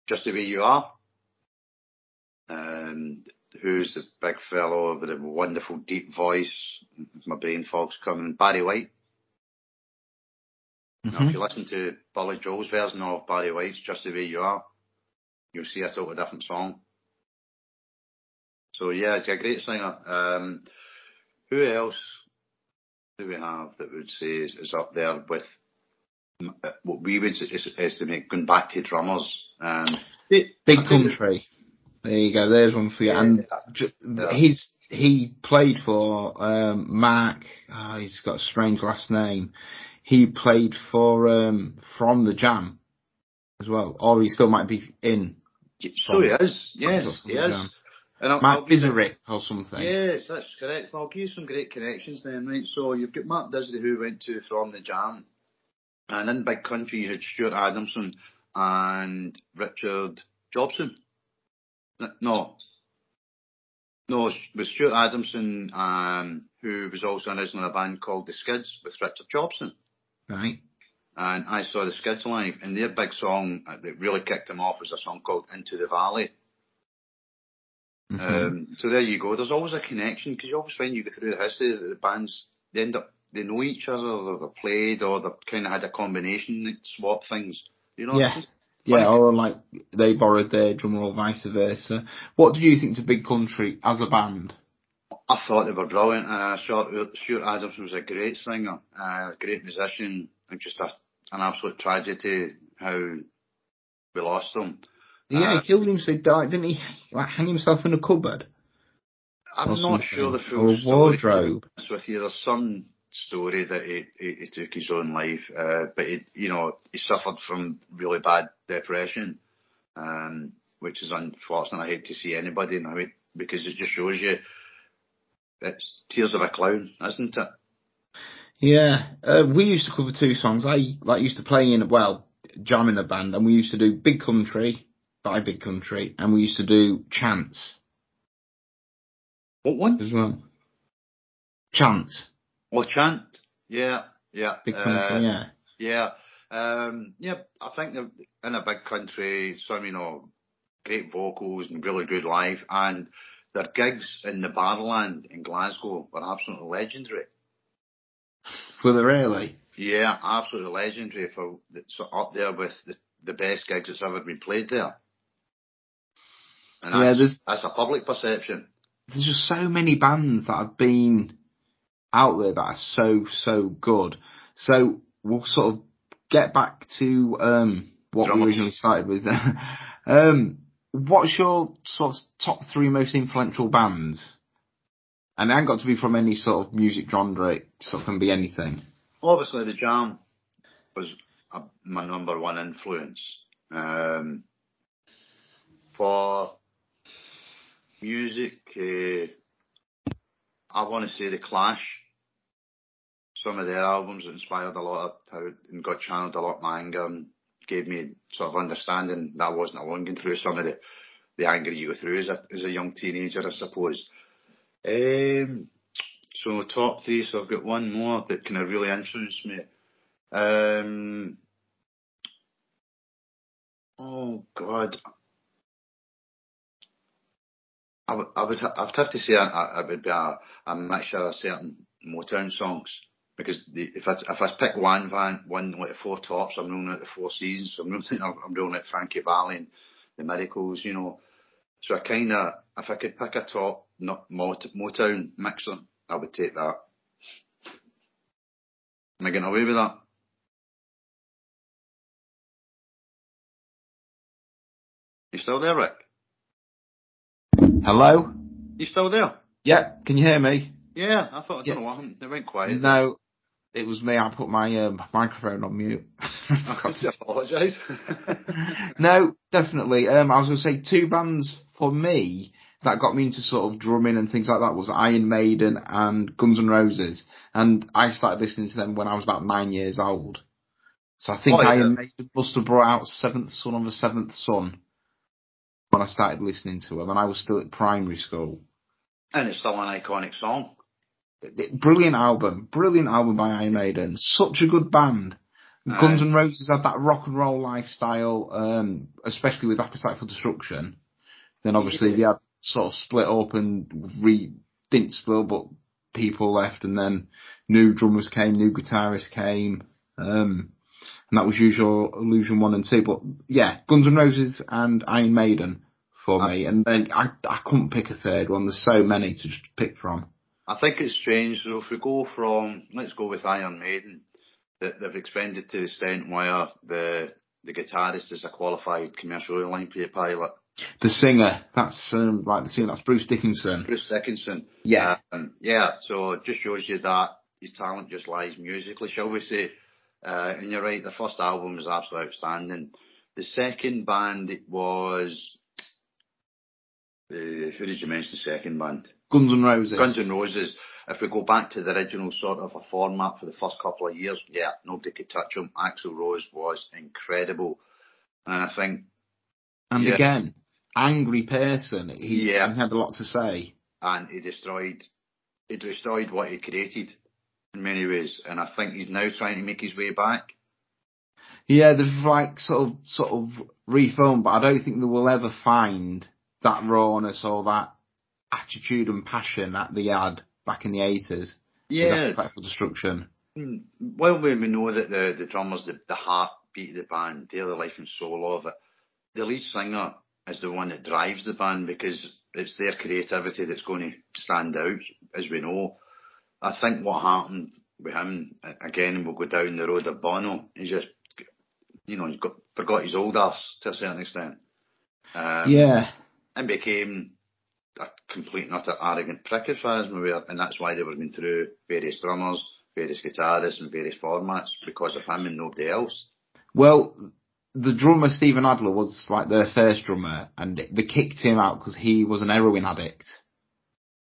Just the Way You Are. Um, who's the big fellow with a wonderful deep voice? My brain fog's coming. Barry White. Mm-hmm. Now, if you listen to Billy Joel's version of Barry White's Just the Way You Are, you'll see a totally different song. So yeah, it's a great singer. Um, who else do we have that would say is, is up there with uh, what we would estimate going back to drummers? Um, Big Country. There you go. There's one for you. Yeah, and yeah. he's he played for um, Mark. Oh, he's got a strange last name he played for um, from the Jam as well, or he still might be in. So he is. Yes, he is. And I'll, Mark I'll give you- Bizarrick or something. Yes, that's correct. Well, I'll give you some great connections then, right? So you've got Mark Disney who went to From the Jam. And in Big Country you had Stuart Adamson and Richard Jobson. No. No, it was Stuart Adamson, um, who was also in a band called The Skids with Richard Jobson. Right. And I saw the Skids live, and their big song that really kicked them off was a song called Into the Valley. Mhm. Um, so there you go. There's always a connection because you always find you go through the history that the bands they end up they know each other, or they've played, or they've kind of had a combination that swap things. You know, Yeah. yeah, or like they borrowed their drummer or vice versa. What did you think to Big Country as a band? I thought they were brilliant. Uh, Stuart, Stuart Adams was a great singer, uh, great musician, and just a, an absolute tragedy how we lost him. Yeah, he killed himself. Died, didn't he? Like hang himself in a cupboard I'm or not sure the or full a story. wardrobe. with you, there's some story that he, he, he took his own life, uh, but he, you know, he suffered from really bad depression, um, which is unfortunate. I hate to see anybody now because it just shows you it's tears of a clown, isn't it? Yeah, uh, we used to cover two songs. I like used to play in well, jam in a band, and we used to do Big Country by Big Country, and we used to do Chance What one? as well. Chance, Oh, chant. Yeah, yeah. Big uh, yeah. Yeah. Um, yeah, I think they're in a big country, some, you know, great vocals and really good live. And their gigs in the Barrowland in Glasgow were absolutely legendary. Were they really? Yeah, absolutely legendary for it's up there with the, the best gigs that's ever been played there. And Yeah, that's, there's that's a public perception. there's just so many bands that have been out there that are so so good. So we'll sort of get back to um what Drummers. we originally started with. um, what's your sort of top three most influential bands? And it ain't got to be from any sort of music genre. It sort of can be anything. Obviously, the Jam was my number one influence. Um, for music, uh, I want to say the Clash. Some of their albums inspired a lot of how and got channeled a lot of my anger and gave me sort of understanding that I wasn't alone going through some of the, the anger you go through as a as a young teenager, I suppose. Um, so top three, so I've got one more that kind of really influenced me. Um, oh God, I would, I would, ha- I'd have to say I, I it would be a, a mixture of certain Motown songs because the, if I if I pick one van, one like the Four Tops, I'm rolling out the Four Seasons, I'm rolling, I'm rolling out Frankie Valli and the Miracles, you know. So I kind of, if I could pick a top, not Mot- Motown mixer, I would take that. Am I getting away with that? You still there, Rick? Hello? You still there? Yeah, can you hear me? Yeah, I thought I don't Yeah. know what happened. It went quiet. No, it was me. I put my um, microphone on mute. I've got to apologise. no, definitely. Um, I was going to say two bands for me that got me into sort of drumming and things like that was Iron Maiden and Guns N' Roses, and I started listening to them when I was about nine years old. So I think Oh, yeah. Iron Maiden must have brought out Seventh Son of a Seventh Son when I started listening to them, and I was still at primary school. and it's still an iconic song. Brilliant album, brilliant album by Iron Maiden. Such a good band. Aye. Guns N' Roses had that rock and roll lifestyle, um, especially with Appetite for Destruction. Then obviously Yeah. they had sort of split up and re didn't split, but people left, and then new drummers came, new guitarists came, um, and that was Use Your Illusion one and two. But yeah, Guns N' Roses and Iron Maiden for me, and then I I couldn't pick a third one. There's so many to just pick from. I think it's strange. So if we go from, let's go with Iron Maiden, that they've expanded to the extent where the the guitarist is a qualified commercial airline pilot. The singer, that's um, like the singer, that's Bruce Dickinson. Bruce Dickinson. Yeah. Um, yeah, so it just shows you that his talent just lies musically, shall we say. Uh, and you're right, the first album was absolutely outstanding. The second band it was who did you mention the second band? Guns N' Roses. Guns N' Roses. If we go back to the original sort of a format for the first couple of years, yeah, nobody could touch him. Axl Rose was incredible, and I think. And yeah. again, angry person. He, Yeah. he had a lot to say. and he destroyed he destroyed what he created in many ways, and I think he's now trying to make his way back. Yeah, they've like sort of sort of refilmed, but I don't think they will ever find that rawness or that attitude and passion that they had back in the eighties. Yeah, With Destruction. Mm, well, we we know that the the drummers, the, the heartbeat of the band, they're the life and soul of it. The lead singer is the one that drives the band because it's their creativity that's going to stand out, as we know. I think what happened with him again, and we'll go down the road of Bono. He's just, you know, he's got forgot his old ass to a certain extent. Um, yeah. And became a complete and utter arrogant prick as far as we were, and that's why they were going through various drummers, various guitarists, and various formats because of him and nobody else. Well, the drummer Steven Adler was like their first drummer, and they kicked him out because he was an heroin addict.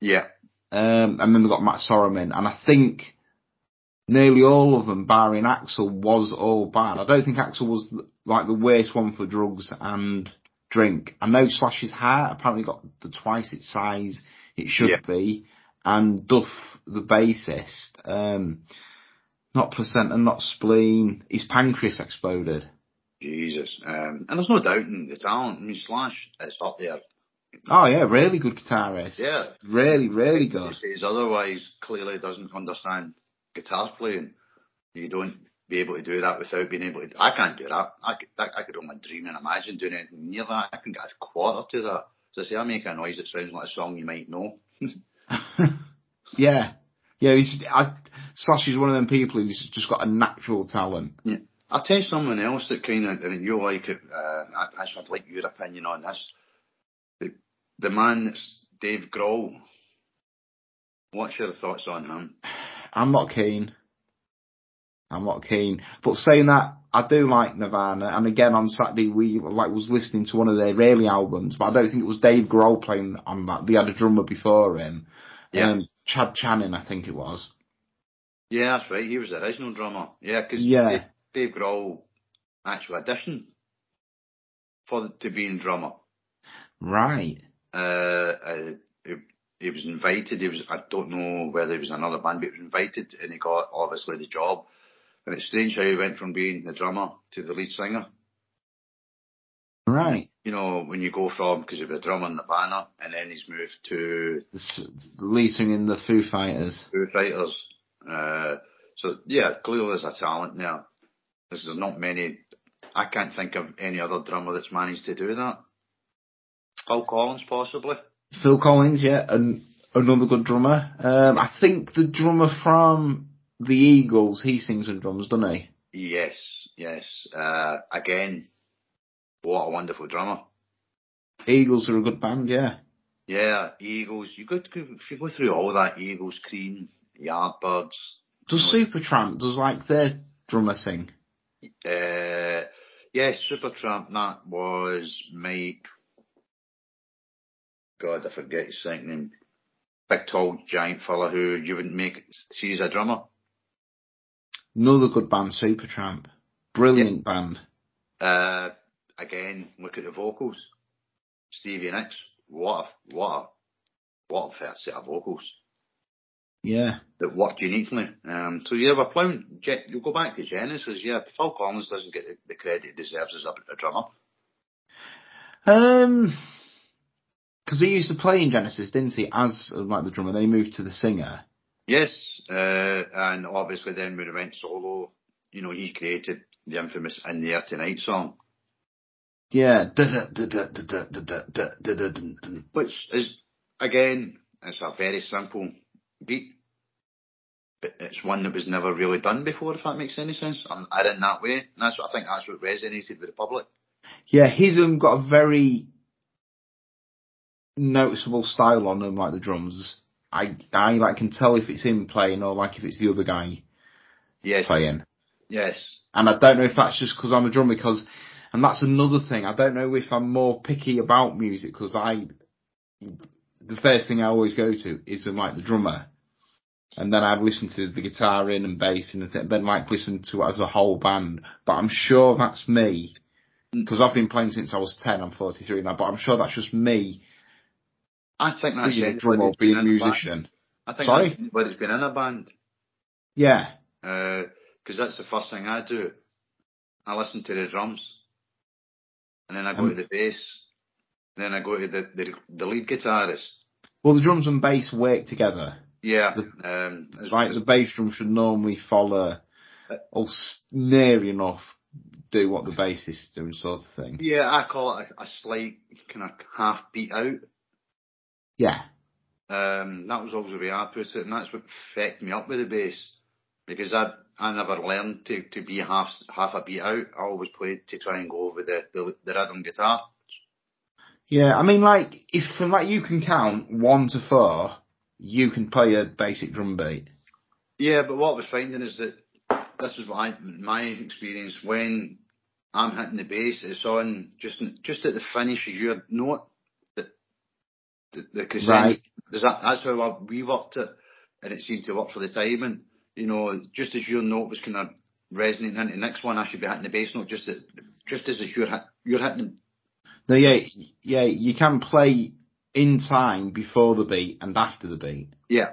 Yeah, Um, and then they got Matt Sorum, and I think nearly all of them, barring Axl, was all bad. I don't think Axl was like the worst one for drugs and drink. I know Slash's heart apparently got the twice its size it should Yeah. be, and Duff, the bassist, um, not placenta, not spleen, his pancreas exploded. Jesus. Um, and there's no doubting the talent. I mean, Slash is up there. Oh yeah, really good guitarist. Yeah. Really, really He good. says otherwise clearly doesn't understand guitar playing. You don't be able to do that without being able to. I can't do that. I could, that, I could only dream and imagine doing anything near that. I can get a quarter to that. So I say I make a noise that sounds like a song you might know. yeah. Yeah, he's, I, Slash is one of them people who's just got a natural talent. Yeah. I'll tell you someone else that kind of, I mean, you like it, uh, I, I'd like your opinion on this. The, the man that's Dave Grohl. What's your thoughts on him? I'm not keen. I'm not keen. But saying that, I do like Nirvana, and again on Saturday we like was listening to one of their early albums, but I don't think it was Dave Grohl playing on that. They had a drummer before him, Yeah. um, Chad Channing, I think it was. Yeah, that's right. He was the original drummer. Yeah, because Yeah. Dave, Dave Grohl actually auditioned for the, to being drummer. Right. Uh, uh, he, he was invited. He was. I don't know whether he was another band, but he was invited, and he got obviously the job. And it's strange how he went from being the drummer to the lead singer. Right. You know, when you go from because he was a drummer in the banner, and then he's moved to lead singer in the Foo Fighters. Foo Fighters. Uh, so yeah, clearly there's a talent there. There's, there's not many. I can't think of any other drummer that's managed to do that. Phil Collins, possibly. Phil Collins, yeah, and another good drummer. Um, I think the drummer from the Eagles, he sings and drums, doesn't he? Yes, yes. Uh, again, what a wonderful drummer. Eagles are a good band, yeah. Yeah, Eagles. You go through, if you go through all that, Eagles, Cream, Yardbirds. Does Supertramp, does like their drummer sing? Uh, yes, Supertramp. That was Mike. God, I forget his second name. Big, tall, giant fella who you wouldn't make. She's a drummer. Another good band, Supertramp. Brilliant band. Uh, again, look at the vocals. Stevie Nicks. What a what a what a first set of vocals Yeah. that worked uniquely. Um, so you have a. Je- You'll go back to Genesis. Yeah, Phil Collins doesn't get the, the credit he deserves as a, a drummer. Um 'cause he used to play in Genesis, didn't he, as like the drummer, then he moved to the singer. Yes, uh, and obviously then when he went solo, you know, he created the infamous "In the Air Tonight" song, Yeah. which is again, it's a very simple beat. But it's one that was never really done before, if that makes any sense. I'm, I in that way. And that's what I think that's what resonated with the public. Yeah, he's um, got a very noticeable style on him, like the drums. I I like can tell if it's him playing or like if it's the other guy Yes. playing. Yes. And I don't know if that's just because I'm a drummer, because, and that's another thing. I don't know if I'm more picky about music because I the first thing I always go to is um, like the drummer. And then I've listened to the guitar in and bass and then like listen to it as a whole band. But I'm sure that's me because I've been playing since I was 10. I'm 43 now, but I'm sure that's just me I think that's being a drummer, being a musician. I think Sorry? anybody's been in a band. Yeah. Because that's the first thing I do. I listen to the drums, and then I go Um, to the bass, then I go to the, the the lead guitarist. Well, the drums and bass work together. Yeah, The- um, it's- Like the bass drum should normally follow or near enough do what the bass is doing, sort of thing. yeah, I call it a, a slight kind of half beat out. Yeah. Um, that was always the way I put it, and that's what fecked me up with the bass because I I never learned to, to be half half a beat out. I always played to try and go over the the, the rhythm guitar. Yeah, I mean, like, if from like you can count one to four, you can play a basic drum beat. Yeah, but what I was finding is that this is what I, my experience when I'm hitting the bass, it's on just just at the finish of your note. The. Right. That, that's how we worked it, and it seemed to work for the time. And You know, just as your note was kind of resonating into the next one, I should be hitting the bass note just at, just as you're hit, you're hitting. No, yeah, yeah, you can play in time before the beat and after the beat. Yeah.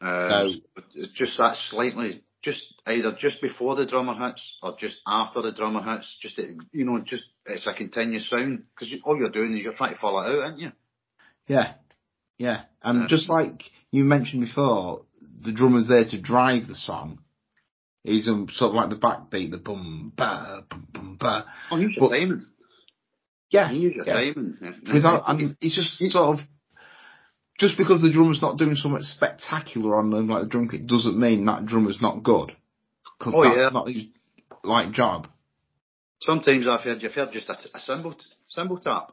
Uh, So- it's just that slightly, just either just before the drummer hits or just after the drummer hits. Just it, you know, just it's a continuous sound because all you're doing is you're trying to follow it out, aren't you? Yeah, yeah, and Yeah. just like you mentioned before, the drummer's there to drive the song. He's um, sort of like the backbeat, the bum ba bum bum ba. Oh, use your But- timing. Yeah, your yeah. timing. Yeah. Without, and it's just sort of just because the drummer's not doing something spectacular on them like the drum kit doesn't mean that drummer's not good. Because Oh, that's yeah. not his like job. Sometimes I've heard you've heard just a, a cymbal t- cymbal tap.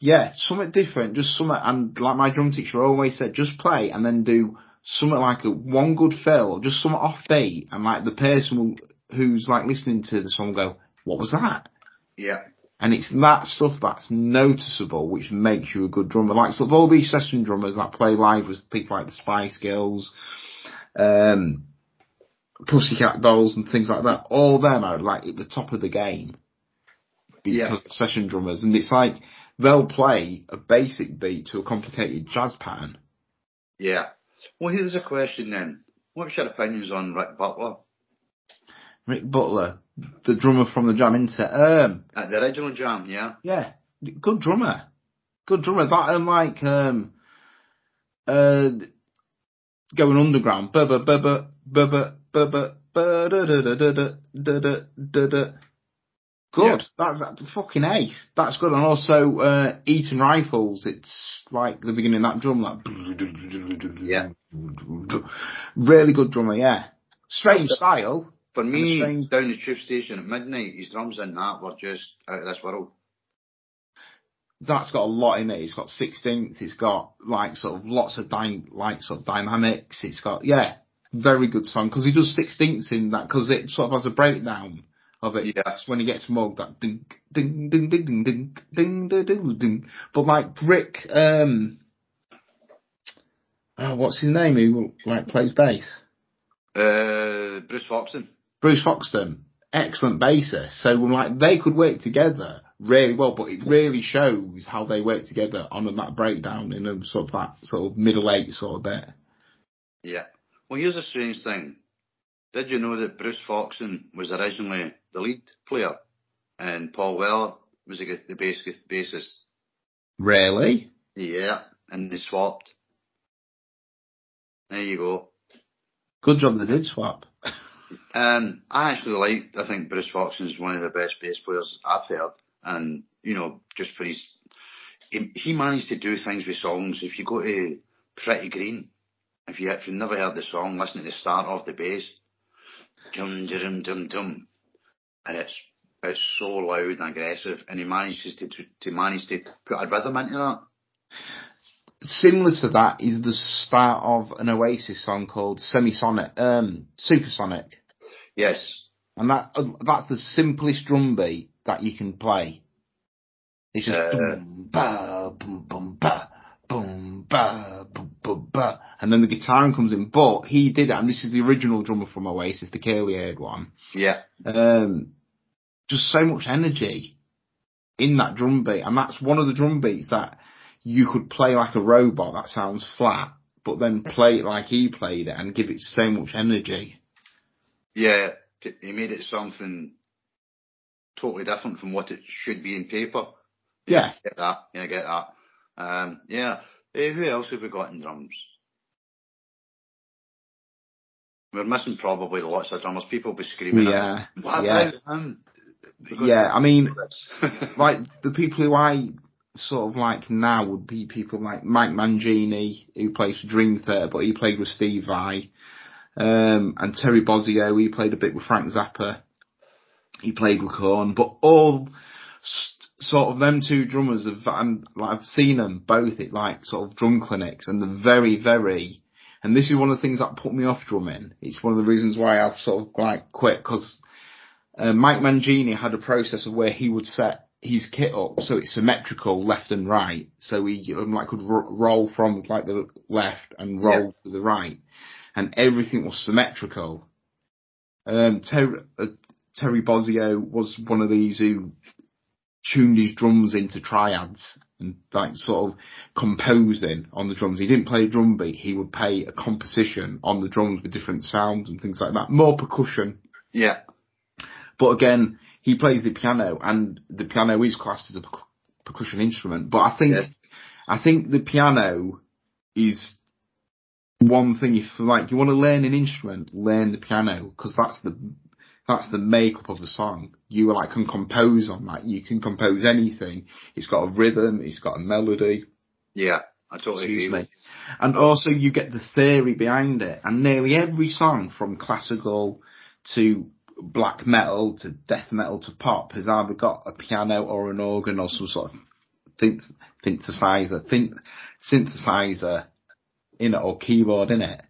Yeah, something different, just something, and like my drum teacher always said, just play and then do something like a one good fill, just something off beat, and like the person will, who's like listening to the song will go, what was that? Yeah. And it's that stuff that's noticeable which makes you a good drummer. Like sort of all these session drummers that play live with people like the Spice Girls, um, Pussycat Dolls and things like that, all them are like at the top of the game. Because Yeah. the session drummers, and it's like, they'll play a basic beat to a complicated jazz pattern. Yeah. Well, here's a question then. What's your opinions on Rick Buckler? Rick Buckler, the drummer from the Jam Inset, um, At the original jam, yeah? Yeah, good drummer. Good drummer. That and like um uh going underground. Bubba bubba bubba bubba Good. Yeah. That's, that's fucking ace. That's good. And also, uh, Eton Rifles, it's like the beginning of that drum, like, yeah. Really good drummer, yeah. Strange style. For me, strange... down the tube station at midnight, his drums and that were just out of this world. That's got a lot in it. It's got 16th, it's got like sort of lots of dy- like sort of dynamics, it's got, yeah, very good song, cause he does 16th in that, cause it sort of has a breakdown of it. Yeah. That's when he gets mugged that ding ding ding ding ding ding ding ding ding ding. But like Rick, um, oh, what's his name? Who like plays bass? Uh, Bruce Foxton. Bruce Foxton, excellent bassist. So like they could work together really well, but it really shows how they work together on that breakdown in a sort of that sort of middle eight sort of bit. Yeah. Well, here's a strange thing. Did you know that Bruce Foxton was originally the lead player and Paul Weller was the, the bass, bassist? Really? Yeah. And they swapped. There you go. Good job they did swap. Um, I actually like, I think Bruce Foxton is one of the best bass players I've heard. And, you know, just for his, he, he managed to do things with songs. If you go to Pretty Green, if you, if you've never heard the song, listen to the start of the bass. Dum, dum, dum, dum. And it's, it's so loud and aggressive. And he manages to, to manage to put a rhythm into that. Similar to that is the start of an Oasis song called Semisonic, um, Supersonic. Yes. And that, uh, that's the simplest drum beat that you can play. It's just Uh, boom, ba, boom, boom, ba, boom, ba, boom, boom, ba. And then the guitar comes in, but he did it, and this is the original drummer from Oasis, the curly haired one. yeah, Um, just so much energy in that drum beat, and that's one of the drum beats that you could play like a robot that sounds flat, but then play it like he played it and give it so much energy. yeah. T- He made it something totally different from what it should be in paper. Yeah. Get that? Yeah, get that. Um, yeah. Eh, who else have we got in drums? We're missing probably lots of drummers. People will be screaming. at Yeah, What yeah. about him? Yeah. I mean, Like, the people who I sort of like now would be people like Mike Mangini, who plays for Dream Theater, but he played with Steve Vai, um, and Terry Bozzio, he played a bit with Frank Zappa. He played with Korn, but all s- sort of them two drummers have, and like, I've seen them both at like sort of drum clinics, and they're very, very. And this is one of the things that put me off drumming. It's one of the reasons why I've sort of like quit because uh, Mike Mangini had a process of where he would set his kit up so it's symmetrical left and right. So he um, like could ro- roll from like the left and roll to the right, and everything was symmetrical. Um, Ter- uh, Terry Bozzio was one of these who tuned his drums into triads and like sort of composing on the drums. He didn't play a drum beat. He would play a composition on the drums with different sounds and things like that. More percussion. yeah, But again, he plays the piano, and the piano is classed as a percu- percussion instrument. But I think, Yeah. I think the piano is one thing. If like you want to learn an instrument, learn the piano because that's the that's the makeup of the song. You like can compose on that. You can compose anything. It's got a rhythm. It's got a melody. yeah. I totally Excuse agree me. And also you get the theory behind it. And nearly every song from classical to black metal to death metal to pop has either got a piano or an organ or some sort of synth- synthesizer, synth- synthesizer in it or keyboard in it.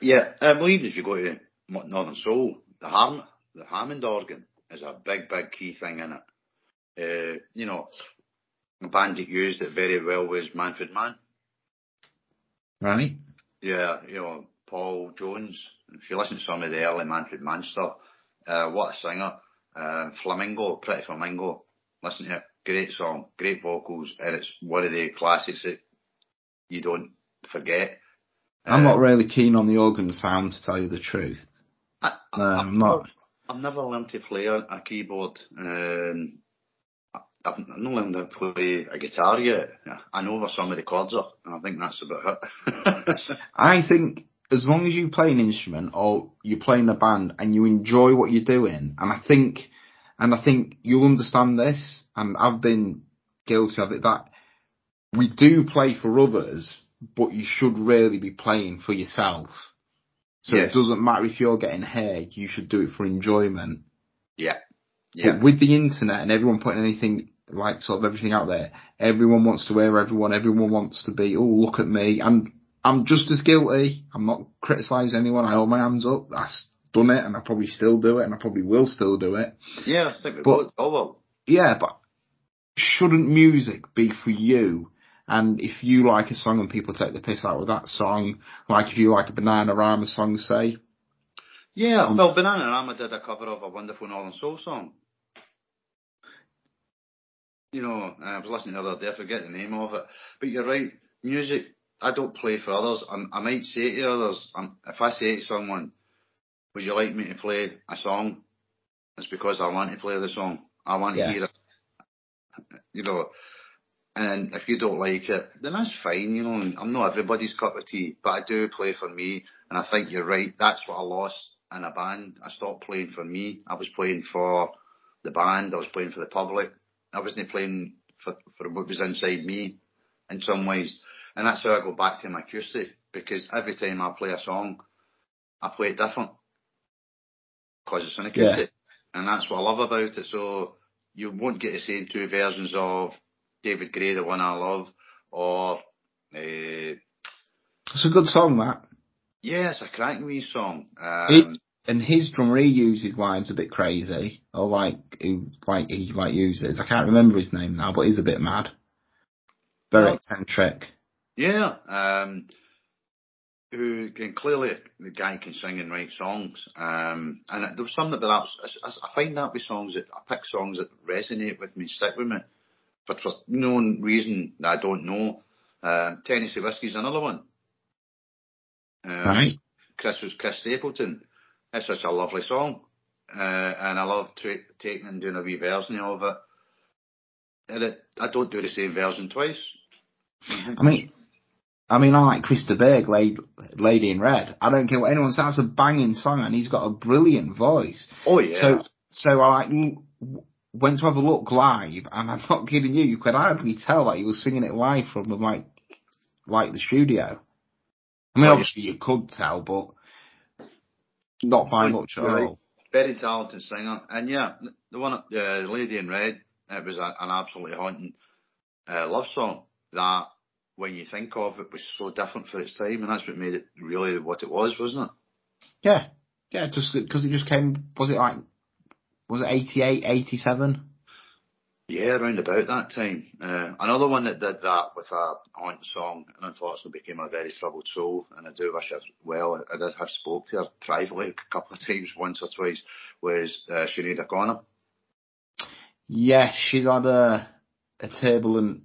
Yeah, I believe if you go to Northern Soul, the Harm, the Hammond organ is a big, big key thing in it. Uh, you know, a band that used it very well was Manfred Mann. Right? Yeah, you know, Paul Jones. If you listen to some of the early Manfred Mann stuff, uh, what a singer. Um, Flamingo, Pretty Flamingo. Listen to it. Great song, great vocals, and it's one of the classics that you don't forget. I'm Uh, not really keen on the organ sound to tell you the truth. I, No, I'm not. I've never learned to play a, keyboard. Um, I've not learned to play a guitar yet. I know where some of the chords are, and I think that's about it. I think as long as you play an instrument or you play in a band and you enjoy what you're doing, and I think, and I think you'll understand this, and I've been guilty of it, that we do play for others, but you should really be playing for yourself. So Yeah. it doesn't matter if you're getting heard, you should do it for enjoyment. yeah, yeah, But with the internet and everyone putting anything like sort of everything out there, everyone wants to wear everyone, everyone wants to be, oh look at me, and I'm just as guilty. I'm not criticising anyone. I hold my hands up. I've done it, and I probably still do it, and I probably will still do it. yeah. I think we But- both all will. Yeah, but shouldn't music be for you? And if you like a song and people take the piss out of that song, like if you like a Bananarama song, say, Yeah, Um, well, Bananarama did a cover of a wonderful Northern Soul song. You know, I was listening the other day, I forget the name of it. But you're right, music, I don't play for others. i I might say to others, i if I say to someone, would you like me to play a song? It's because I want to play the song. I want Yeah. to hear it. You know, and if you don't like it, then that's fine, you know, I'm not everybody's cup of tea, but I do play for me, and I think you're right, that's what I lost in a band. I stopped playing for me. I was playing for the band, I was playing for the public. I wasn't playing for, for what was inside me in some ways. And that's how I go back to my acoustic, because every time I play a song, I play it different. Because it's an acoustic. And that's what I love about it. So you won't get to see two versions of David Gray, the one I love, or uh, it's a good song, that. yeah, it's a cracking wee song. Um, It's- and his drummer he uses line's a bit crazy, or like who like he like uses. I can't remember his name now, but he's a bit mad. Very Well- eccentric. Yeah, um, who can clearly the guy can sing and write songs. Um, and there was something about that. I, I find that with songs that I pick songs that resonate with me, stick with me, for, for no reason that I don't know. Uh, Tennessee Whiskey's another one. Um, Right. Chris was Chris Stapleton. It's such a lovely song, uh, and I love tra- taking and doing a wee version of it. And it, I don't do the same version twice. I mean, I mean, I like Chris de Burgh, Lady, Lady in Red. I don't care what anyone says. That's a banging song, and he's got a brilliant voice. Oh yeah. So, so I like went to have a look live, and I'm not kidding you. You could hardly tell that he was singing it live from the like, like the studio. I mean, Oh, obviously you could tell, but not by much at all. very talented singer. And yeah, the one, uh, the Lady in Red, it was a, an absolutely haunting uh, love song that, when you think of it, was so different for its time, and that's what made it really what it was, wasn't it? Yeah, yeah, just because it just came. Was it like? Was it 88, 87? Yeah, around about that time. Uh, another one that did that with a haunting song, and unfortunately became a very troubled soul. And I do wish her well. I did have spoke to her privately a couple of times, once or twice. Was uh, Sinead O'Connor? Yeah, she's had a a turbulent.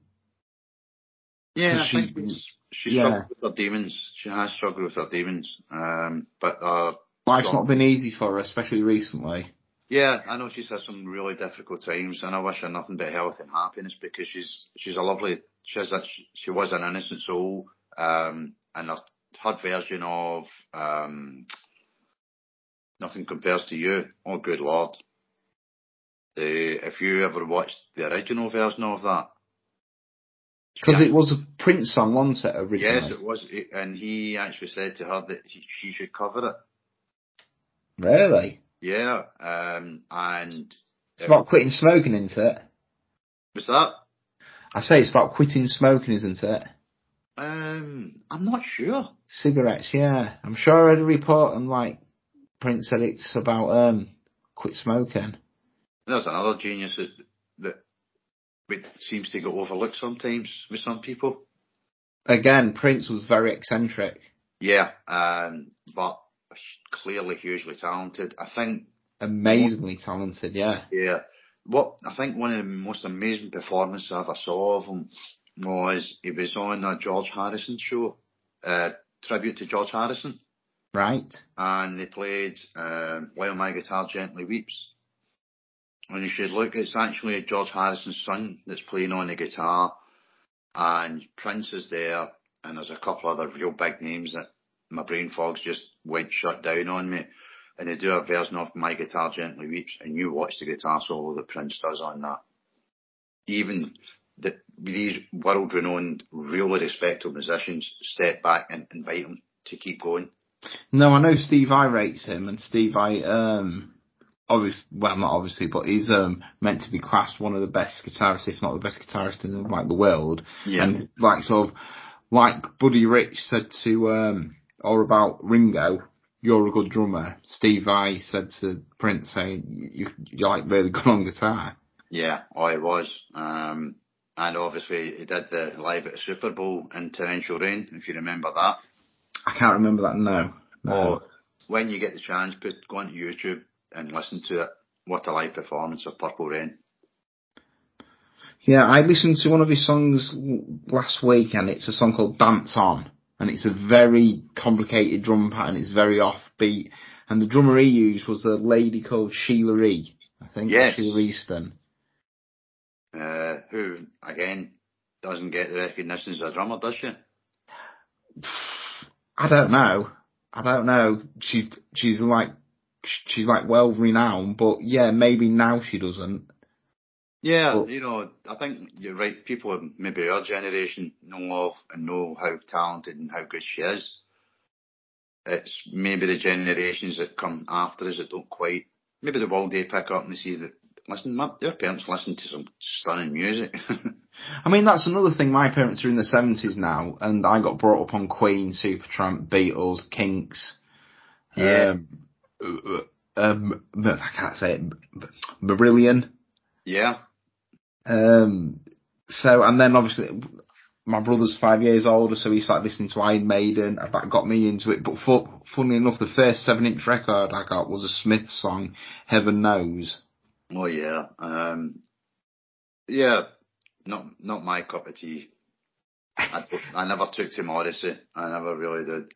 Yeah, I she- think it's- she yeah. struggled with her demons. She has struggled with her demons. Um, but uh, Life's not been easy for her, especially recently. yeah, I know she's had some really difficult times, and I wish her nothing but health and happiness because she's she's a lovely. She has a, she was an innocent soul, um, and her, her version of um, nothing compares to you. Oh, good lord! The if you ever watched the original version of that, Because it was a Prince song, wasn't it, originally? Yes, it was, and he actually said to her that she should cover it. Really? Yeah, um, and It's about quitting smoking, isn't it? What's that? I say it's about quitting smoking, isn't it? Um, I'm not sure. Cigarettes, yeah. I'm sure I read a report and like Prince said it's about um quit smoking. There's another genius that seems to get overlooked sometimes with some people. Again, Prince was very eccentric, Yeah, um, but clearly hugely talented. I think amazingly talented, yeah. Yeah. What I think one of the most amazing performances I ever saw of him was he was on a George Harrison show, uh, tribute to George Harrison, Right? and they played um, While My Guitar Gently Weeps. And you should look, it's actually George Harrison's son that's playing on the guitar, and Prince is there, and there's a couple other real big names that my brain fogs just went shut down on me. And they do a version of My Guitar Gently Weeps, and you watch the guitar solo that Prince does on that. Even the, these world renowned, really respectable musicians step back and invite him to keep going. No, I know Steve Vai rates him, and Steve Vai um obviously well not obviously, but he's um meant to be classed one of the best guitarists, if not the best guitarist in like the world. Yeah. And like sort of like Buddy Rich said to um or about Ringo, you're a good drummer. Steve Vai said to Prince saying you you're like really good on guitar. Yeah, oh, it was. Um, and obviously he did the live at the Super Bowl in Torrential Rain, if you remember that. I can't remember that no. No. Or when you get the chance, put go onto YouTube and listen to it. What a live performance of Purple Rain. Yeah, I listened to one of his songs last week, and it's a song called "Dance On," and it's a very complicated drum pattern. It's very offbeat, and the drummer he used was a lady called Sheila E. I think Yes. Sheila Easton. Uh, who again doesn't get the recognition as a drummer, does she? I don't know. I don't know. She's she's like she's like well renowned, but yeah, maybe now she doesn't. Yeah, Well- you know, I think you're right. People of maybe our generation know of and know how talented and how good she is. It's maybe the generations that come after us that don't quite. Maybe the will they pick up and they see that. Listen, my, your parents listen to some stunning music. I mean, that's another thing. My parents are in the seventies now, and I got brought up on Queen, Supertramp, Beatles, Kinks. Yeah. Um, um, I can't say it, Marillion. Yeah. Um, so, and then obviously, my brother's five years older, so he started listening to Iron Maiden, and that got me into it. But for, funnily enough, the first seven inch record I got was a Smith song, Heaven Knows. Oh yeah. Um, yeah. Not, not my cup of tea. I, I never took to Morrissey. I never really did.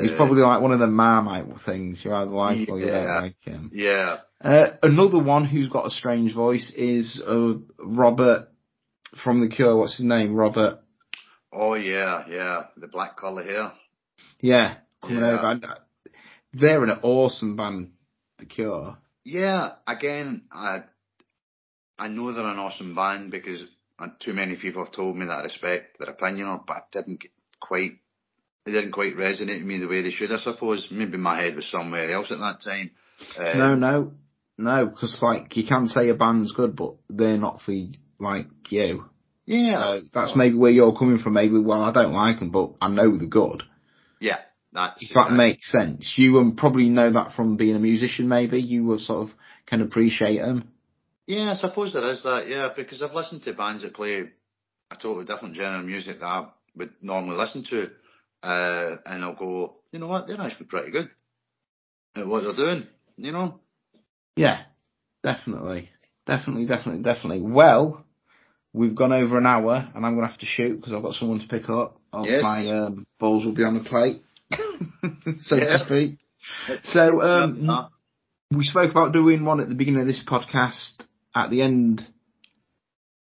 He's probably like one of the Marmite things. You either like yeah, or you don't like him. Yeah. Uh, another one who's got a strange voice is uh, Robert from The Cure. What's his name? Robert. Oh yeah, yeah, the black collar here. Yeah, coming yeah. over. Uh, they're an awesome band, The Cure. Yeah, again, I I know they're an awesome band because too many people have told me that I respect their opinion of, but I didn't quite they didn't quite resonate with me the way they should, I suppose. Maybe my head was somewhere else at that time. Um, no, no, no, because like you can't say a band's good, but they're not for like you. Yeah. So that's maybe where you're coming from. Maybe well, I don't like them, but I know they're good. Yeah, that's if that makes sense. You um, probably know that from being a musician. Maybe you will sort of can appreciate them. Yeah, I suppose there is that. Yeah, because I've listened to bands that play a totally different genre of music that I would normally listen to uh, and I'll go, you know what, they're actually pretty good at what they're doing, you know? Yeah, definitely. Definitely, definitely, definitely. Well, we've gone over an hour and I'm going to have to shoot because I've got someone to pick up. Yes. My um, balls will be on the plate, so yeah. to speak. So, um, we spoke about doing one at the beginning of this podcast. At the end,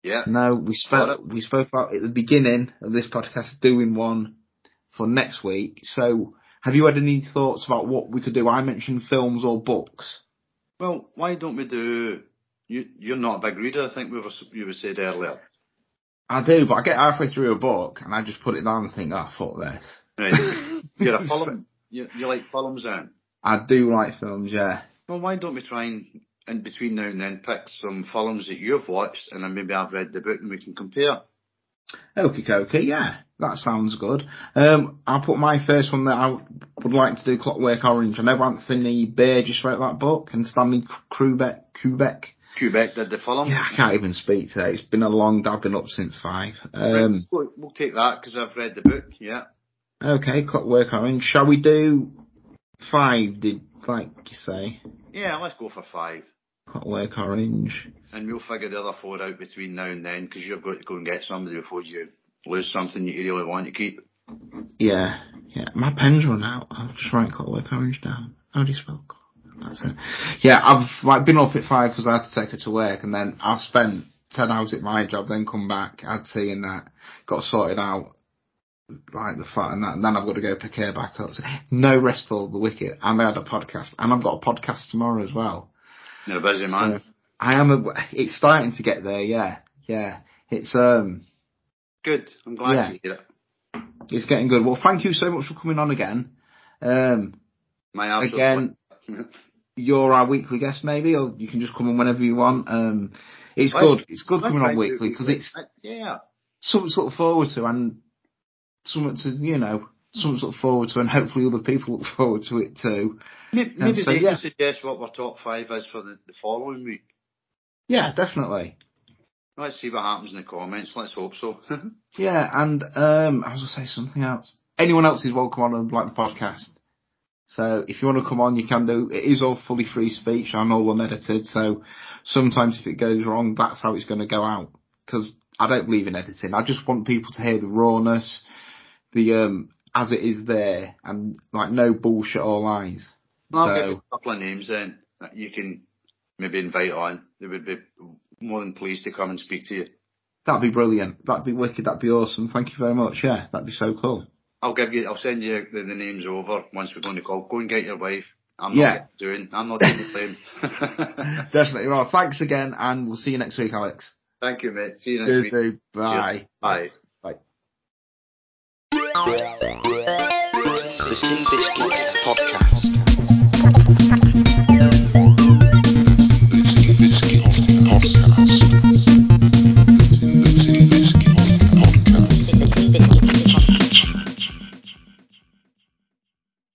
yeah. No, we spoke. We spoke about at the beginning of this podcast doing one for next week. So, have you had any thoughts about what we could do? I mentioned films or books. Well, why don't we do? You, you're not a big reader, I think we were, you were said earlier. I do, but I get halfway through a book and I just put it down and think, oh, fuck this. Right. You're a film. You, you like films then? I do like films, yeah. Well, why don't we try and, in between now and then, pick some films that you've watched and then maybe I've read the book and we can compare? Okay, okay, yeah, that sounds good. Um, I'll put my first one that I would like to do, Clockwork Orange. I know Anthony Burgess wrote that book, and Stanley Kubrick. Kubrick. Kubrick did the film. Yeah, I can't even speak today. It's been a long day. I've been up since five. Um, we'll, we'll take that because I've read the book. Yeah. Okay, Clockwork Orange. Shall we do five? Did like you say? Yeah, let's go for five. Clockwork Orange. And we'll figure the other four out between now and then because you've got to go and get somebody before you lose something that you really want to keep. Yeah, yeah. My pen's run out. I'll just write Clockwork Orange down. How do you spell That's it. Yeah, I've like been up at five because I had to take her to work, and then I've spent ten hours at my job, then come back, had tea and that, got sorted out, like the fat and that, and then I've got to go pick her back up. So, no rest for the wicked. And I had a podcast, and I've got a podcast tomorrow as well. You're a busy man. I am. A, it's starting to get there. Yeah, yeah. It's um. Good. I'm glad yeah. to hear it. It's getting good. Well, thank you so much for coming on again. Um, My again, you're our weekly guest, maybe, or you can just come in whenever you want. Um, it's good. It's good coming on weekly because it's yeah something to look forward to and something to you know something to look forward to, and hopefully other people look forward to it too. Maybe, maybe so, they yeah. can suggest what our top five is for the, the following week. Yeah, definitely. Let's see what happens in the comments. Let's hope so. yeah, and um, I was gonna say something else. Anyone else is welcome on and like the podcast. So if you want to come on, you can do. It is all fully free speech and all unedited. So sometimes if it goes wrong, that's how it's going to go out. Because I don't believe in editing. I just want people to hear the rawness, the um, as it is there, and like no bullshit or lies. I'll so, give you a couple of names then that you can maybe invite on. They would be more than pleased to come and speak to you. That'd be brilliant. That'd be wicked. That'd be awesome. Thank you very much. Yeah, that'd be so cool. I'll give you. I'll send you the, the names over once we're going to call. Go and get your wife. I'm not yeah. doing. I'm not doing the same. Definitely. Well, thanks again, and we'll see you next week, Alex. Thank you, mate. See you next Cheers, week. Dude. Bye. Bye. Bye. The Tea Biscuits Podcast.